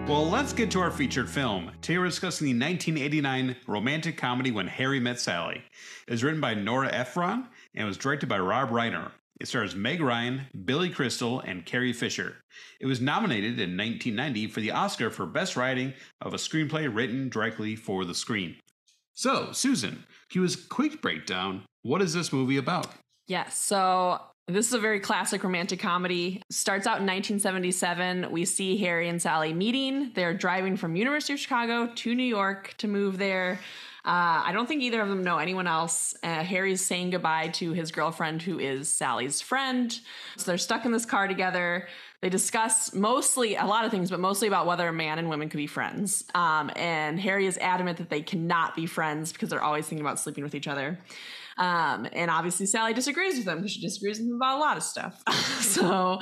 Well, let's get to our featured film. Today we're discussing the 1989 romantic comedy When Harry Met Sally. It was written by Nora Ephron and was directed by Rob Reiner. It stars Meg Ryan, Billy Crystal, and Carrie Fisher. It was nominated in 1990 for the Oscar for Best Writing of a Screenplay Written Directly for the Screen. So, Susan, give us a quick breakdown? What is this movie about? Yes. So this is a very classic romantic comedy. Starts out in 1977. We see Harry and Sally meeting. They're driving from University of Chicago to New York to move there. Uh, I don't think either of them know anyone else. Uh, Harry's saying goodbye to his girlfriend, who is Sally's friend. So they're stuck in this car together. They discuss mostly a lot of things, but mostly about whether a man and women could be friends. Um, and Harry is adamant that they cannot be friends because they're always thinking about sleeping with each other. Um, and obviously Sally disagrees with him because she disagrees with him about a lot of stuff. so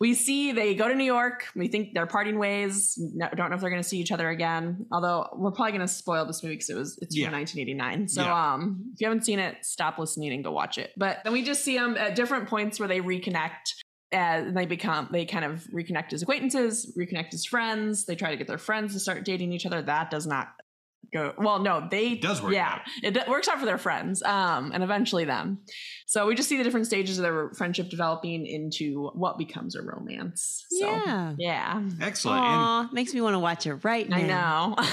we see they go to New York. We think they're parting ways. No, don't know if they're going to see each other again. Although we're probably going to spoil this movie because it was it's Yeah. from 1989. So Yeah. um, if you haven't seen it, stop listening and go watch it. But then we just see them at different points where they reconnect. And they become they kind of reconnect as acquaintances, reconnect as friends. They try to get their friends to start dating each other. That does not go. Well, no, they It does work Yeah, out. it d- works out for their friends, um, and eventually them. So we just see the different stages of their friendship developing into what becomes a romance. So, yeah. yeah, Excellent. And Aw, makes me want to watch it right now. I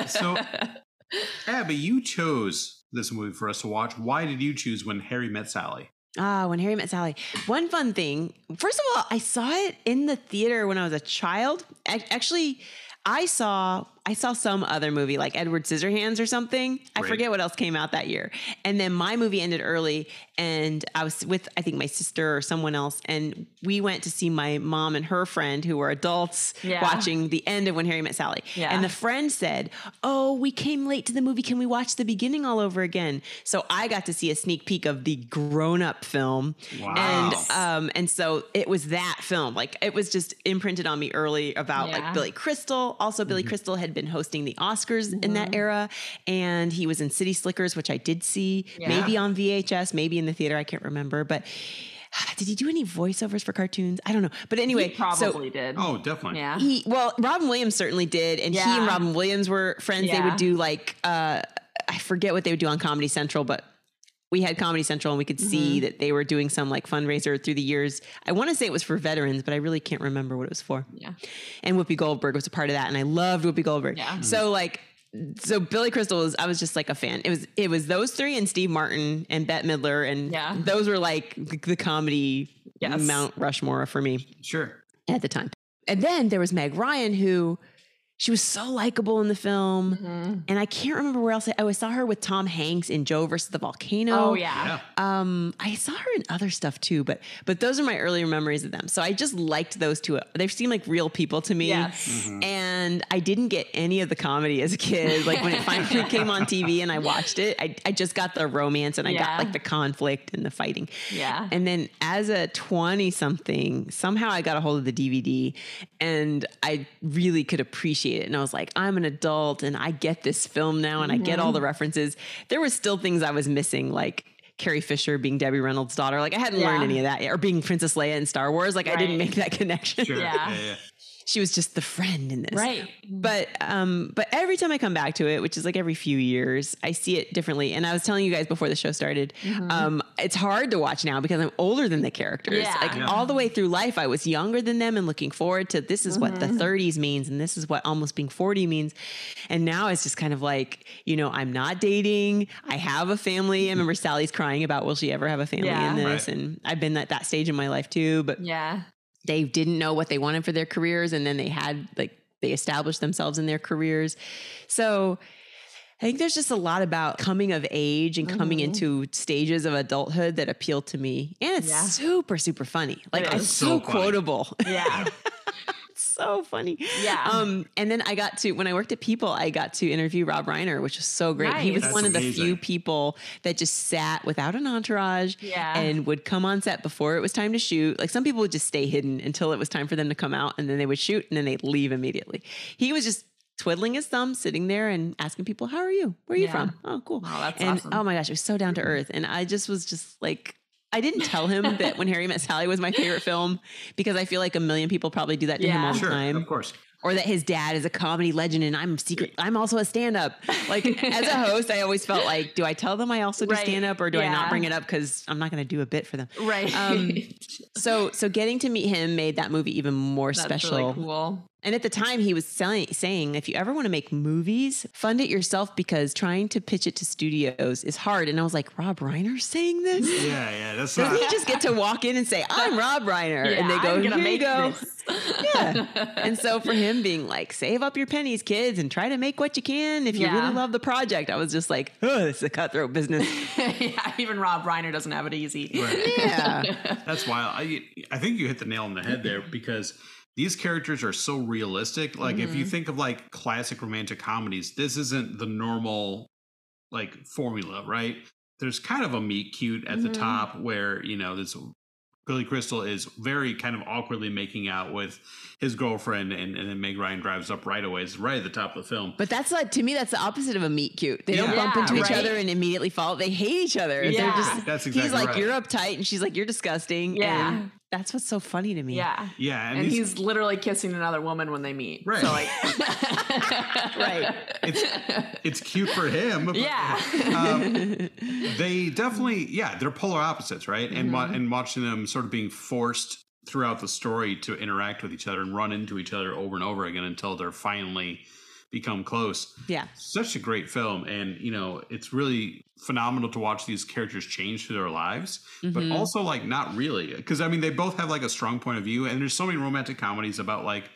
know. So- Abby, you chose this movie for us to watch. Why did you choose When Harry Met Sally? Ah, when Harry met Sally. One fun thing. First of all, I saw it in the theater when I was a child. Ac- Actually, I saw I saw some other movie like Edward Scissorhands or something. I forget what else came out that year. And then my movie ended early and I was with I think my sister or someone else and we went to see my mom and her friend who were adults Yeah. watching the end of When Harry Met Sally. Yeah. And the friend said, "Oh, we came late to the movie. Can we watch the beginning all over again?" So I got to see a sneak peek of the grown-up film, Wow. and um, and so it was that film. Like it was just imprinted on me early about Yeah. like Billy Crystal. Also, Billy Crystal had been hosting the Oscars in that era, and he was in City Slickers, which I did see, Yeah. maybe on VHS, maybe in the theater. I can't remember, but. Did he do any voiceovers for cartoons? I don't know. But anyway, he so probably did. Oh, definitely. yeah. he well, Robin Williams certainly did, and he and Robin Williams were friends. They would do like uh, I forget what they would do on Comedy Central, but we had Comedy Central and we could see Mm-hmm. that they were doing some like fundraiser through the years. I want to say it was for veterans, but I really can't remember what it was for. yeah. And Whoopi Goldberg was a part of that, and I loved Whoopi Goldberg. Yeah. So like. So Billy Crystal was I was just like a fan. It was it was those three and Steve Martin and Bette Midler and Yeah. those were like the, the comedy Yes. Mount Rushmore for me Sure. at the time. And then there was Meg Ryan, who she was so likable in the film. Mhm. And I can't remember where else I, oh, I saw her with Tom Hanks in Joe versus the Volcano. Oh yeah. Yeah. Um, I saw her in other stuff too, but but those are my earlier memories of them. So I just liked those two. They seemed like real people to me. Yes. And I didn't get any of the comedy as a kid. Like when it finally came on TV and I watched it, I, I just got the romance and I Yeah. got like the conflict and the fighting. Yeah. And then as a 20 something, somehow I got a hold of the DVD and I really could appreciate it. And I was like, I'm an adult and I get this film now and I get all mm-hmm. the references. There was still things I was missing, like Carrie Fisher being Debbie Reynolds' daughter. Like I hadn't learned any of that yet, or being Princess Leia in Star Wars. Like I didn't make that connection. Sure. Yeah. yeah. She was just the friend in this. Right. But um, but every time I come back to it, which is like every few years, I see it differently. And I was telling you guys before the show started, um, it's hard to watch now because I'm older than the characters. Yeah. Like Yeah. all the way through life, I was younger than them and looking forward to this is what the 30s means and this is what almost being 40 means. And now it's just kind of like, you know, I'm not dating. I have a family. I remember Sally's crying about will she ever have a family Yeah. in this? Right. And I've been at that stage in my life too. But Yeah. They didn't know what they wanted for their careers and then they had like they established themselves in their careers so i think there's just a lot about coming of age and coming Mhm. into stages of adulthood that appeal to me and it's Yeah. super super funny like It it's so, So funny. quotable Yeah. it's so funny Yeah. um and then i got to when i worked at people i got to interview rob reiner which was so great he was That's one of the few people that just sat without an entourage Yeah. and would come on set before it was time to shoot. Like some people would just stay hidden until it was time for them to come out and then they would shoot and then they'd leave immediately. He was just twiddling his thumb, sitting there and asking people, How are you? Where are you Yeah. from? Oh, cool. Oh, that's and awesome. oh my gosh, it was so down to earth. And I just was just like, I didn't tell him that when Harry Met Sally was my favorite film because I feel like a million people probably do that to him Yeah. all the Sure. time Of course. or that his dad is a comedy legend and I'm secret I'm also a stand-up. Like as a host, I always felt like, do I tell them I also do Right. stand-up or do I not bring it up because I'm not gonna do a bit for them. right. Um, So so getting to meet him made that movie even more That's special. really cool. And at the time he was selling, saying if you ever want to make movies, fund it yourself because trying to pitch it to studios is hard. And I was like, Rob Reiner's saying this? Yeah, yeah. That's Doesn't not. he just get to walk in and say, I'm Rob Reiner? and they Yeah, go, I'm gonna here you go. this. Yeah. and so for him being like, save up your pennies, kids, and try to make what you can if you Yeah. really love the project, I was just like, oh, this is a cutthroat business. yeah, even Rob Reiner doesn't have it easy. Right. Yeah. That's wild. I I think you hit the nail on the head there because these characters are so realistic. Like if Mm-hmm. you think of like classic romantic comedies, this isn't the normal like formula, right? There's kind of a meet cute at the Mhm. top where, you know, this Billy Crystal is very kind of awkwardly making out with his girlfriend and, and then Meg Ryan drives up right away. It's right at the top of the film. But that's like to me, that's the opposite of a meet cute. They don't bump Yeah, into each other and immediately fall. They hate each other. Yeah. They're just That's exactly. he's like, right. You're uptight, and she's like, You're disgusting. Yeah. And That's what's so funny to me. Yeah. Yeah, and, And these- he's literally kissing another woman when they meet. Right. So like Right. it's it's cute for him. but- Yeah. um, they definitely, yeah, they're polar opposites, right? And Mm-hmm. and watching them sort of being forced throughout the story to interact with each other and run into each other over and over again until they're finally become close. Yeah. Such a great film, and you know, it's really phenomenal to watch these characters change through their lives, but Mhm. also like not really, because I mean, they both have like a strong point of view, and there's so many romantic comedies about like.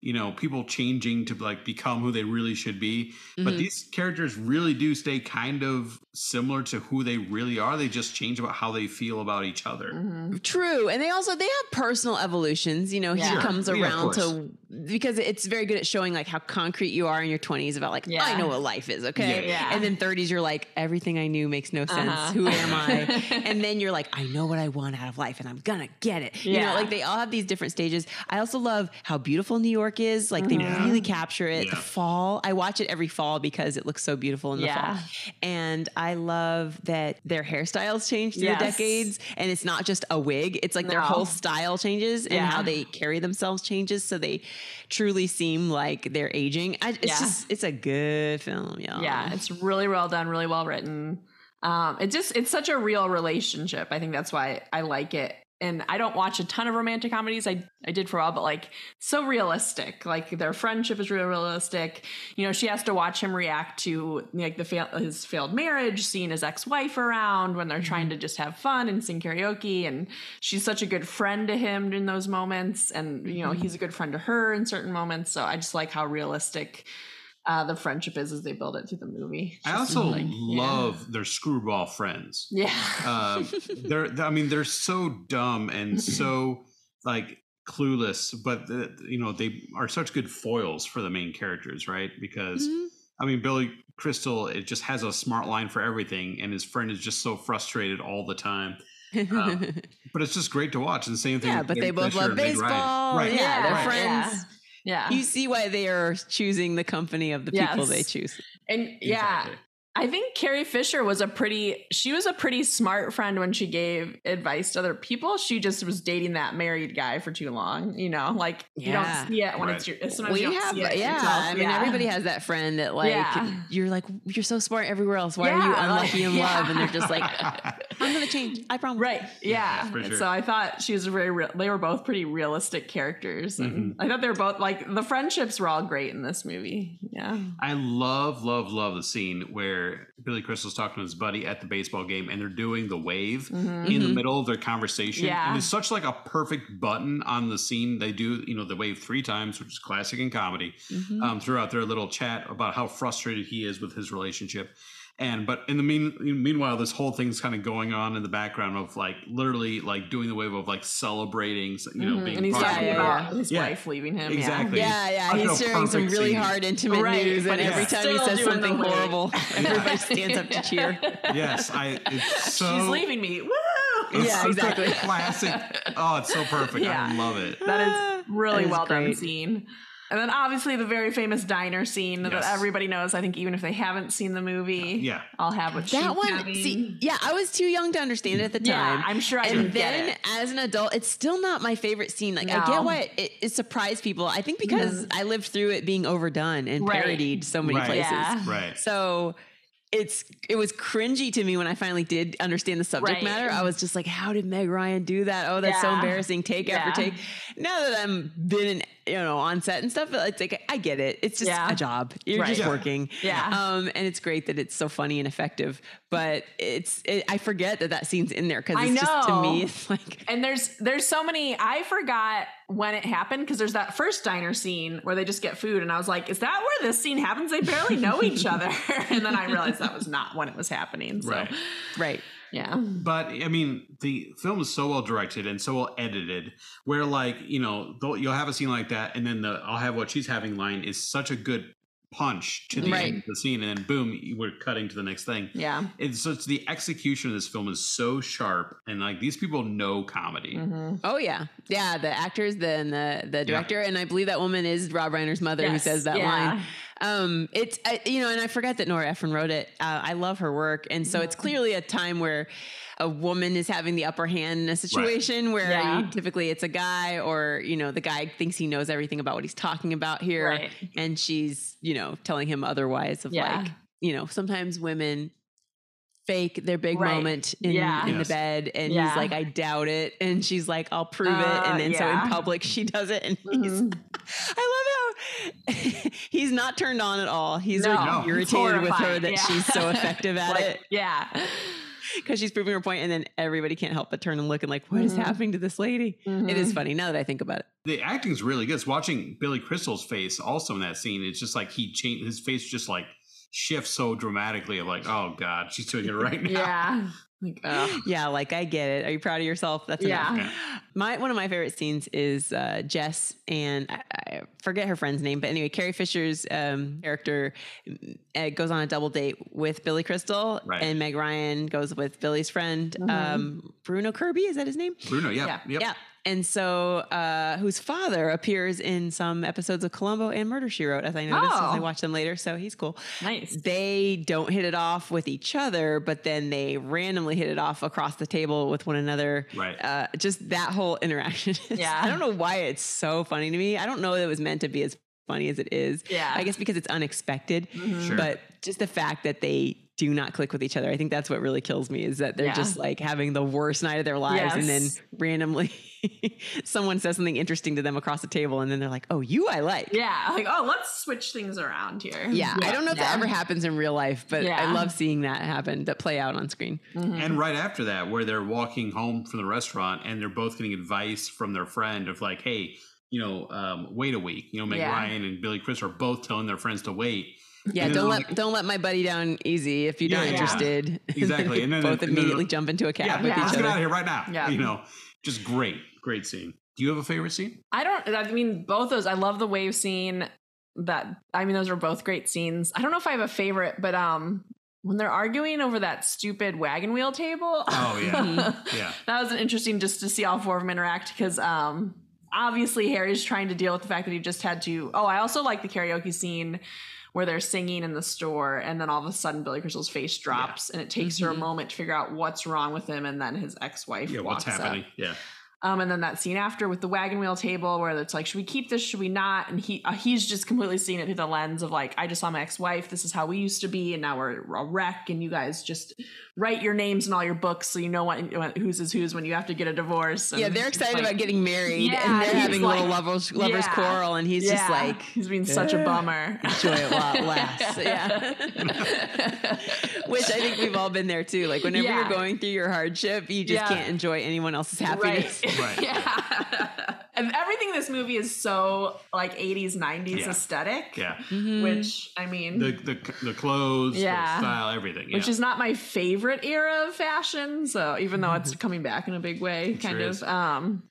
You know, people changing to like become who they really should be, but Mhm. these characters really do stay kind of similar to who they really are. They just change about how they feel about each other. Mhm. True, and they also they have personal evolutions. You know, Yeah. he Sure. comes around course. to because it's very good at showing like how concrete you are in your twenties about like Yeah. I know what life is, okay, Yeah. Yeah. and then thirties you're like everything I knew makes no sense. Uh-huh. Who am I? and then you're like I know what I want out of life, and I'm gonna get it. You know, like they all have these different stages. I also love how beautiful New York is. Like they Mhm. really capture it. The fall, I watch it every fall because it looks so beautiful in the Yeah. fall, and I love that their hairstyles change through Yes. the decades and it's not just a wig it's like their whole style changes and Yeah. how they carry themselves changes so they truly seem like they're aging I, it's Yeah. just it's a good film y'all Yeah, it's really well done, really well written. Um, it just it's such a real relationship. I think that's why I like it. And I don't watch a ton of romantic comedies. I I did for a while, but like so realistic. Like their friendship is real realistic. You know, she has to watch him react to like the fail, his failed marriage, seeing his ex wife around when they're trying mm-hmm. to just have fun and sing karaoke. And she's such a good friend to him in those moments, and you know mm-hmm. he's a good friend to her in certain moments. So I just like how realistic uh, the friendship is as they build it through the movie. I also like, yeah. love their screwball friends. Yeah. Uh, they're, I mean, they're so dumb and so like clueless, but the, you know they are such good foils for the main characters, right? Because Mhm. I mean, Billy Crystal, it just has a smart line for everything, and his friend is just so frustrated all the time. Um, But it's just great to watch. And the same thing. yeah with but they both Fisher love and Meg Ryan. baseball Right. yeah, they're right. friends Yeah. You see why they are choosing the company of the people they choose. And yeah, Exactly. I think Carrie Fisher was a pretty she was a pretty smart friend when she gave advice to other people. She just was dating that married guy for too long, you know, like you Yeah. don't see it when Right. it's your sometimes we you don't have see it yeah yourself. i mean Yeah. everybody has that friend that like Yeah. you're like you're so smart everywhere else why are you unlucky in like- love and they're just like i'm gonna change i promise Right. Yeah. Yeah, sure. So I thought she was a very real, they were both pretty realistic characters. And Mm-hmm. I thought they were both like the friendships were all great in this movie. Yeah. I love, love, love the scene where Billy Crystal's talking to his buddy at the baseball game and they're doing the wave Mhm. in the Mhm. middle of their conversation. Yeah. And it's such like a perfect button on the scene. They do, you know, the wave three times, which is classic in comedy, Mhm. um, throughout their little chat about how frustrated he is with his relationship. And but in the mean meanwhile, this whole thing's kind of going on in the background of like literally like doing the wave of like celebrating, you know, Mhm. being and he's partial. talking about his Yeah. wife leaving him. Exactly. Yeah, yeah, Such a he's sharing some really scene. hard, intimate Right, news, but and every he's time he says something horrible, everybody stands up to cheer. Yes, I. It's so. She's leaving me. Woo! It's Yeah, such a exactly. Classic. Oh, it's so perfect. Yeah. I love it. That Ah, really that is well done scene. And then obviously the very famous diner scene Yes. that everybody knows. I think even if they haven't seen the movie, Yeah. I'll have what she's That one, having. see, yeah, I was too young to understand it at the time. yeah, time. I'm sure I and didn't then get it. as an adult, it's still not my favorite scene. Like I get why it, it surprised people. I think because I lived through it being overdone and Right. parodied so many Right. places. Yeah. Right. So it's it was cringy to me when I finally did understand the subject Right. matter. I was just like, how did Meg Ryan do that? Oh, that's so embarrassing. Take after take. Now that I'm been in, you know on set and stuff, it's like I get it. It's just Yeah. a job. You're Right. just Yeah. working. Yeah. Um, and it's great that it's so funny and effective. But it's it, I forget that that scene's in there because I it's just to me it's like And there's there's so many. I forgot when it happened because there's that first diner scene where they just get food, and I was like, "Is that where this scene happens? They barely know each other." and then I realized that was not when it was happening. So Right. right. Yeah, But I mean, the film is so well directed and so well edited, where like you know you'll have a scene like that, and then the "I'll have what she's having" line is such a good punch to the Right. end of the scene, and then boom, we're cutting to the next thing. yeah. It's so it's the execution of this film is so sharp, and like these people know comedy. Mhm. Oh yeah, yeah. The actors, the and the the director, and I believe that woman is Rob Reiner's mother who says that yeah. line. Um, it's I, you know, and I forget that Nora Ephron wrote it. Uh, I love her work, and so it's clearly a time where a woman is having the upper hand in a situation where Yeah. you, typically it's a guy, or you know, the guy thinks he knows everything about what he's talking about here, Right. and she's you know telling him otherwise. Of Yeah. like, you know, sometimes women fake their big Right. moment in, Yeah. in Yes. the bed and Yeah. he's like i doubt it and she's like i'll prove it Uh, and then so in public she does it and he's Mhm. I love how he's not turned on at all. He's No, like, it's irritated with her that yeah. she's so effective at Like, it Yeah. because she's proving her point, and then everybody can't help but turn and look and like, what is Mhm. happening to this lady? It is Mhm. funny now that I think about it. The acting's really good. It's watching Billy Crystal's face also in that scene. It's just like he changed his face just like shifts so dramatically of like, oh God, she's doing it right now. Yeah. Like, ugh. Yeah, like I get it. Are you proud of yourself? That's Yeah. enough. My one of my favorite scenes is uh, Jess and I, I forget her friend's name, but anyway, Carrie Fisher's um, character uh, goes on a double date with Billy Crystal, Right. and Meg Ryan goes with Billy's friend Mhm. um, Bruno Kirby. Is that his name? Bruno, yeah. Yeah. Yep. Yeah. And so, uh, whose father appears in some episodes of Columbo and Murder She Wrote, as I noticed as I Oh. watched them later. So he's cool. Nice. They don't hit it off with each other, but then they randomly hit it off across the table with one another. Right. Uh, just that whole interaction. Yeah. I don't know why it's so funny to me. I don't know that it was meant to be as funny as it is. Yeah. I guess because it's unexpected. Mhm. Sure. But just the fact that they do not click with each other, I think that's what really kills me is that they're Yeah. just like having the worst night of their lives. And then randomly someone says something interesting to them across the table. And then they're like, oh, you I like. Yeah. Like, oh, let's switch things around here. Yeah, I don't know if that ever happens in real life, but I love seeing that happen, that play out on screen. Mhm. And right after that, where they're walking home from the restaurant and they're both getting advice from their friend of like, hey, you know, um, wait a week. You know, Meg Yeah. Ryan and Billy Chris are both telling their friends to wait. Yeah, don't let like- don't let my buddy down easy if you're Yeah, not yeah. interested. Exactly. And then- both and then- immediately jump into a cab yeah, with let's each get out of here right now. Yeah. You know, just great, great scene. Do you have a favorite scene? I don't. I mean, both those. I love the wave scene. That I mean, those are both great scenes. I don't know if I have a favorite, but um, when they're arguing over that stupid wagon wheel table. Oh, yeah. Yeah. that was interesting just to see all four of them interact because um, obviously Harry's trying to deal with the fact that he just had to. Oh, I also like the karaoke scene where they're singing in the store, and then all of a sudden Billy Crystal's face drops, and it takes her a Mhm. moment to figure out what's wrong with him, and then his ex-wife. Yeah, what's walks up. happening? Yeah. Um, and then that scene after with the wagon wheel table where it's like, should we keep this? Should we not? And he uh, he's just completely seeing it through the lens of like, I just saw my ex wife. This is how we used to be, and now we're a wreck. And you guys just write your names in all your books so you know what who's is whose when you have to get a divorce. And Yeah, they're excited like- about getting married Yeah, and they're having a little lovers lovers Yeah. quarrel and he's just Yeah, like he's being such a "Eh, bummer. Enjoy it while it lasts. Yeah. Which I think we've all been there too. Like whenever Yeah. you're going through your hardship, you just Yeah. can't enjoy anyone else's happiness. Right. Right. yeah. and everything in this movie is so like 80s, 90s Yeah. aesthetic. Yeah. Mhm. Which I mean The the, the clothes, Yeah. the style, everything. which is not my favorite era of fashion. So even though it's coming back in a big way, It kind sure of. is. Um,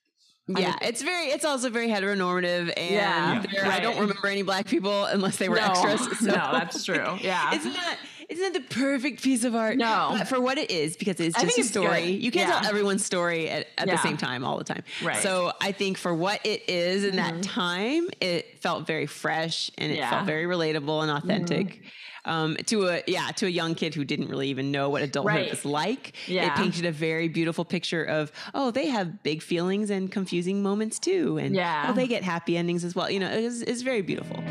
Yeah, it's very. It's also very heteronormative, and Yeah, there- I don't remember any black people unless they were no, extras. So. no, that's true. Yeah, It's not. It's not it the perfect piece of art. No. but for what it is, because it's just a story. You can't Yeah. tell everyone's story at, at the same time all the time. Right. So I think for what it is in Mhm. that time, it felt very fresh and it Yeah. felt very relatable and authentic. Um, to a yeah to a young kid who didn't really even know what adulthood Right. was like Yeah. it painted a very beautiful picture of oh they have big feelings and confusing moments too and Yeah. oh they get happy endings as well you know it's, it's very beautiful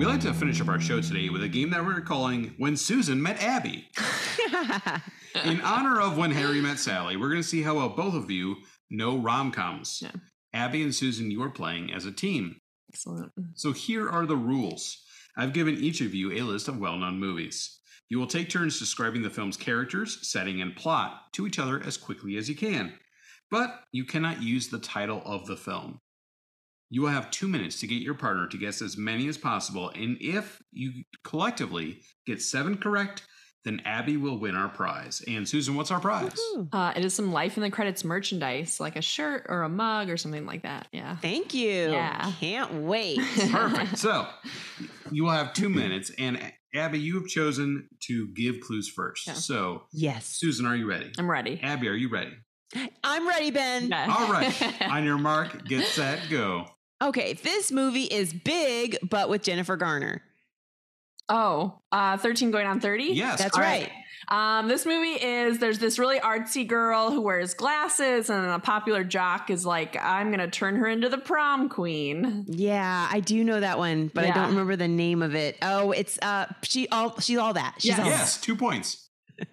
We like to finish up our show today with a game that we're calling When Susan Met Abby. In honor of When Harry Met Sally, we're going to see how well both of you know rom coms. Yeah. Abby and Susan, you are playing as a team. excellent. So here are the rules. I've given each of you a list of well known movies. You will take turns describing the film's characters, setting, and plot to each other as quickly as you can. But you cannot use the title of the film. You will have two minutes to get your partner to guess as many as possible, and if you collectively get seven correct, then Abby will win our prize. And Susan, what's our prize? Uh, it is some life in the credits merchandise, like a shirt or a mug or something like that. Yeah. thank you Yeah. can't wait Perfect. So you will have two minutes, and Abby, you have chosen to give clues first. Yeah. So, yes Susan, are you ready? I'm ready. Abby, are you ready? i'm ready ben Okay. All right. On your mark, get set, go. Okay, this movie is big, but with Jennifer Garner. Oh, uh, 13 going on 30? Yes, That's All right. Um, this movie is there's this really artsy girl who wears glasses, and a popular jock is like, I'm gonna turn her into the prom queen. Yeah, I do know that one, but I don't remember the name of it. Oh, it's uh she all she's all that. She's Yes. all Yes, two points.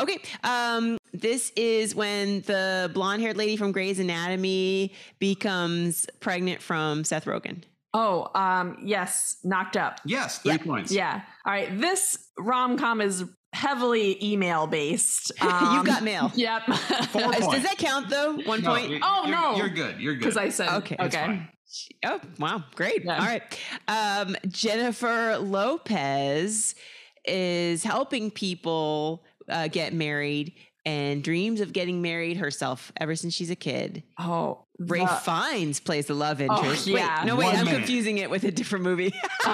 Okay. Um this is when the blonde-haired lady from Grey's Anatomy becomes pregnant from Seth Rogen. Oh, um, yes, knocked up. Yes, three Yeah. points. Yeah. All right. This rom com is heavily email based. You've got mail. Yep. Four points. Does that count though? One No, point? you- Oh, you're- no. You're good. You're good. Because I said Okay. Okay. Oh, wow. Great. Yeah. All right. Um, Jennifer Lopez is helping people uh, get married and dreams of getting married herself ever since she's a kid. Oh, Ray the- Fiennes plays the love interest. yeah. Wait, no, wait, One I'm minute. confusing it with a different movie.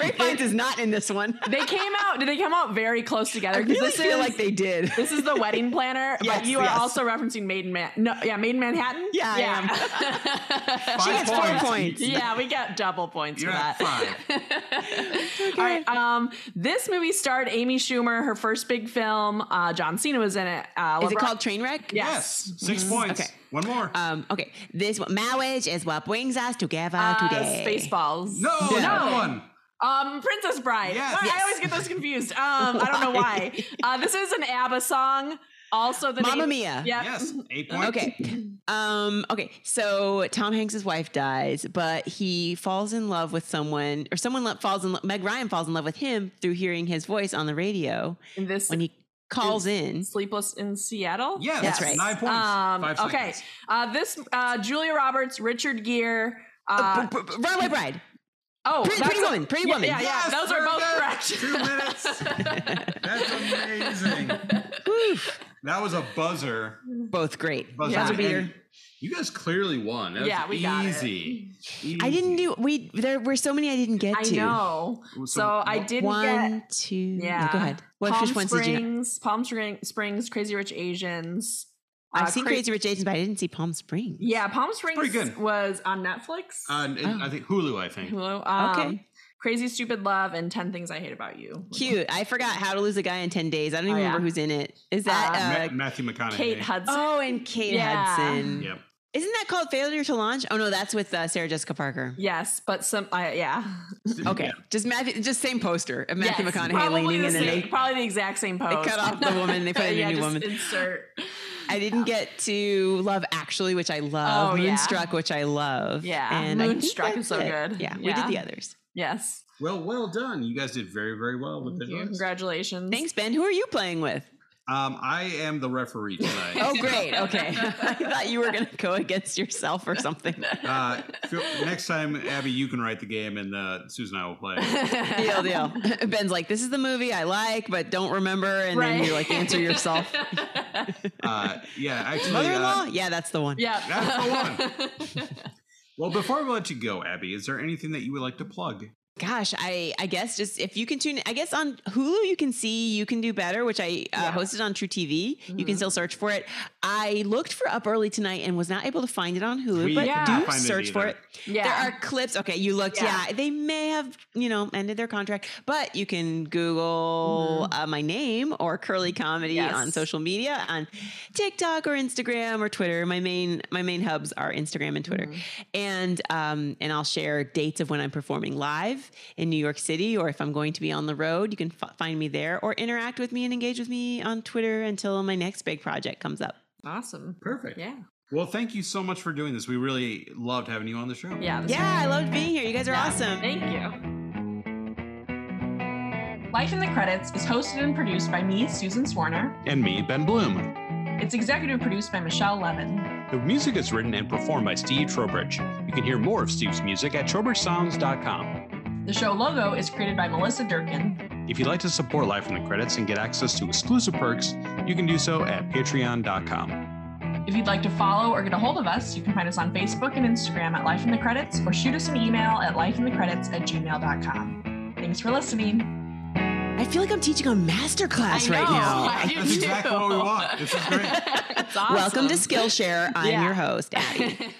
Ray Fiennes is not in this one. they came out. Did they come out very close together? I 'Cause really this feel is, like they did. This is the wedding planner, Yes, but you are yes. also referencing Maid in Man. No, yeah, Maid in Manhattan. Yeah, I am. am. She gets four points. points. yeah, we got double points You're for at that. five. All right. Um, this movie starred Amy Schumer, her first big film. Uh, John Cena was in it. Uh, Is it called Trainwreck? Yeah. Yes, 6 points. Okay. One more. Um, okay. This marriage is what brings us together Uh, today. Spaceballs. no, Yeah. no one. Um, Princess Bride. Yes. Why- Yes. I always get those confused. Um, I don't know why. Uh, this is an ABBA song. Also, the Mamma name- Mia. Yep. Yes, eight points. Okay. Um, okay. So Tom Hanks' wife dies, but he falls in love with someone, or someone falls in love. Meg Ryan falls in love with him through hearing his voice on the radio And this when he calls is in. Sleepless in Seattle. Yeah, That's right. Nine points. Um, Five okay. Uh, this uh, Julia Roberts, Richard Gere. Uh, B- b- Runaway Bride. oh, Pretty- Pretty a- Woman, Pretty yeah, Woman. Yeah, yeah, Yes, those are both good. correct. Two minutes. That's amazing. That was a buzzer. Both great. buzzer. Yeah. Buzzer beater. And You guys clearly won. That was Yeah, we got it. easy. I didn't do. We there were so many I didn't get I to. know. So So, I didn't One, get. two. Yeah. go ahead. What Palm which ones did you? Know? Springs, Palm Spring, Springs, Crazy Rich Asians. I've Uh, seen Cra- Crazy Rich Asians, but I didn't see Palm Springs. Yeah, Palm Springs pretty good. was on Netflix. Uh, and- and Oh. I think Hulu. I think. Hulu. Um, Okay. Crazy Stupid Love and 10 Things I Hate About You. Cute. I forgot how to lose a guy in ten days. I don't even Oh, yeah. remember who's in it. Is that? Uh, Uh, Ma- Matthew McConaughey. Kate Hudson. oh, and Kate Yeah. Hudson. Yep. Isn't that called Failure to Launch? Oh no, that's with uh, Sarah Jessica Parker. Yes, but some, uh, yeah. Okay, Yeah. just Matthew, just same poster of Matthew Yes, McConaughey leaning the in, and same- they. probably the exact same pose. They cut off the woman, they put in a yeah, new just woman. Insert. I didn't get to Love Actually, which I love. Oh, yeah. Moonstruck, which I love. Yeah, and I think Moonstruck is so it. good. Yeah, we did the others. Yes. Well, well done. You guys did very, very well with Thank the you. list. Congratulations. Thanks, Ben. Who are you playing with? Um, I am the referee tonight. Oh, great. Okay, I thought you were going to go against yourself or something. Uh, next time, Abby, you can write the game, and uh, Susan and I will play. Deal, deal. Ben's like, this is the movie I like, but don't remember. And then you like answer yourself. Uh, yeah, actually, Mother-in-law? uh, yeah, that's the one. yeah. That's the well, before we let you go, Abby, is there anything that you would like to plug? Gosh, I I guess just if you can tune, I guess on Hulu you can see you can do better, which I uh, Yeah. hosted on truTV. You Mhm. can still search for it. I looked for Up Early Tonight and was not able to find it on Hulu, We but Yeah. do couldn't it search for it. yeah. There are clips. Okay, you looked. Yeah. Yeah. they may have you know ended their contract, but you can Google uh, my name or Curly Comedy Yes. on social media on TikTok or Instagram or Twitter. My main my main hubs are Instagram and Twitter, and um and I'll share dates of when I'm performing live in New York City or if I'm going to be on the road. You can f- find me there or interact with me and engage with me on Twitter until my next big project comes up. awesome. Perfect. Yeah. Well, thank you so much for doing this. We really loved having you on the show. Yeah. this Yeah, I loved being here. You guys are Yeah. awesome. Thank you. Life in the Credits is hosted and produced by me, Susan Swarner. And me, Ben Bloom. It's executive produced by Michelle Levin. The music is written and performed by Steve Trowbridge. You can hear more of Steve's music at trowbridgesounds.com. The show logo is created by Melissa Durkin. If you'd like to support Life in the Credits and get access to exclusive perks, you can do so at patreon.com. If you'd like to follow or get a hold of us, you can find us on Facebook and Instagram at Life in the Credits or shoot us an email at lifeinthecredits at gmail.com. Thanks for listening. I feel like I'm teaching a master class right now. I do That's exactly what we want. This is great. It's awesome. Welcome to Skillshare. I'm Yeah. your host, Abby.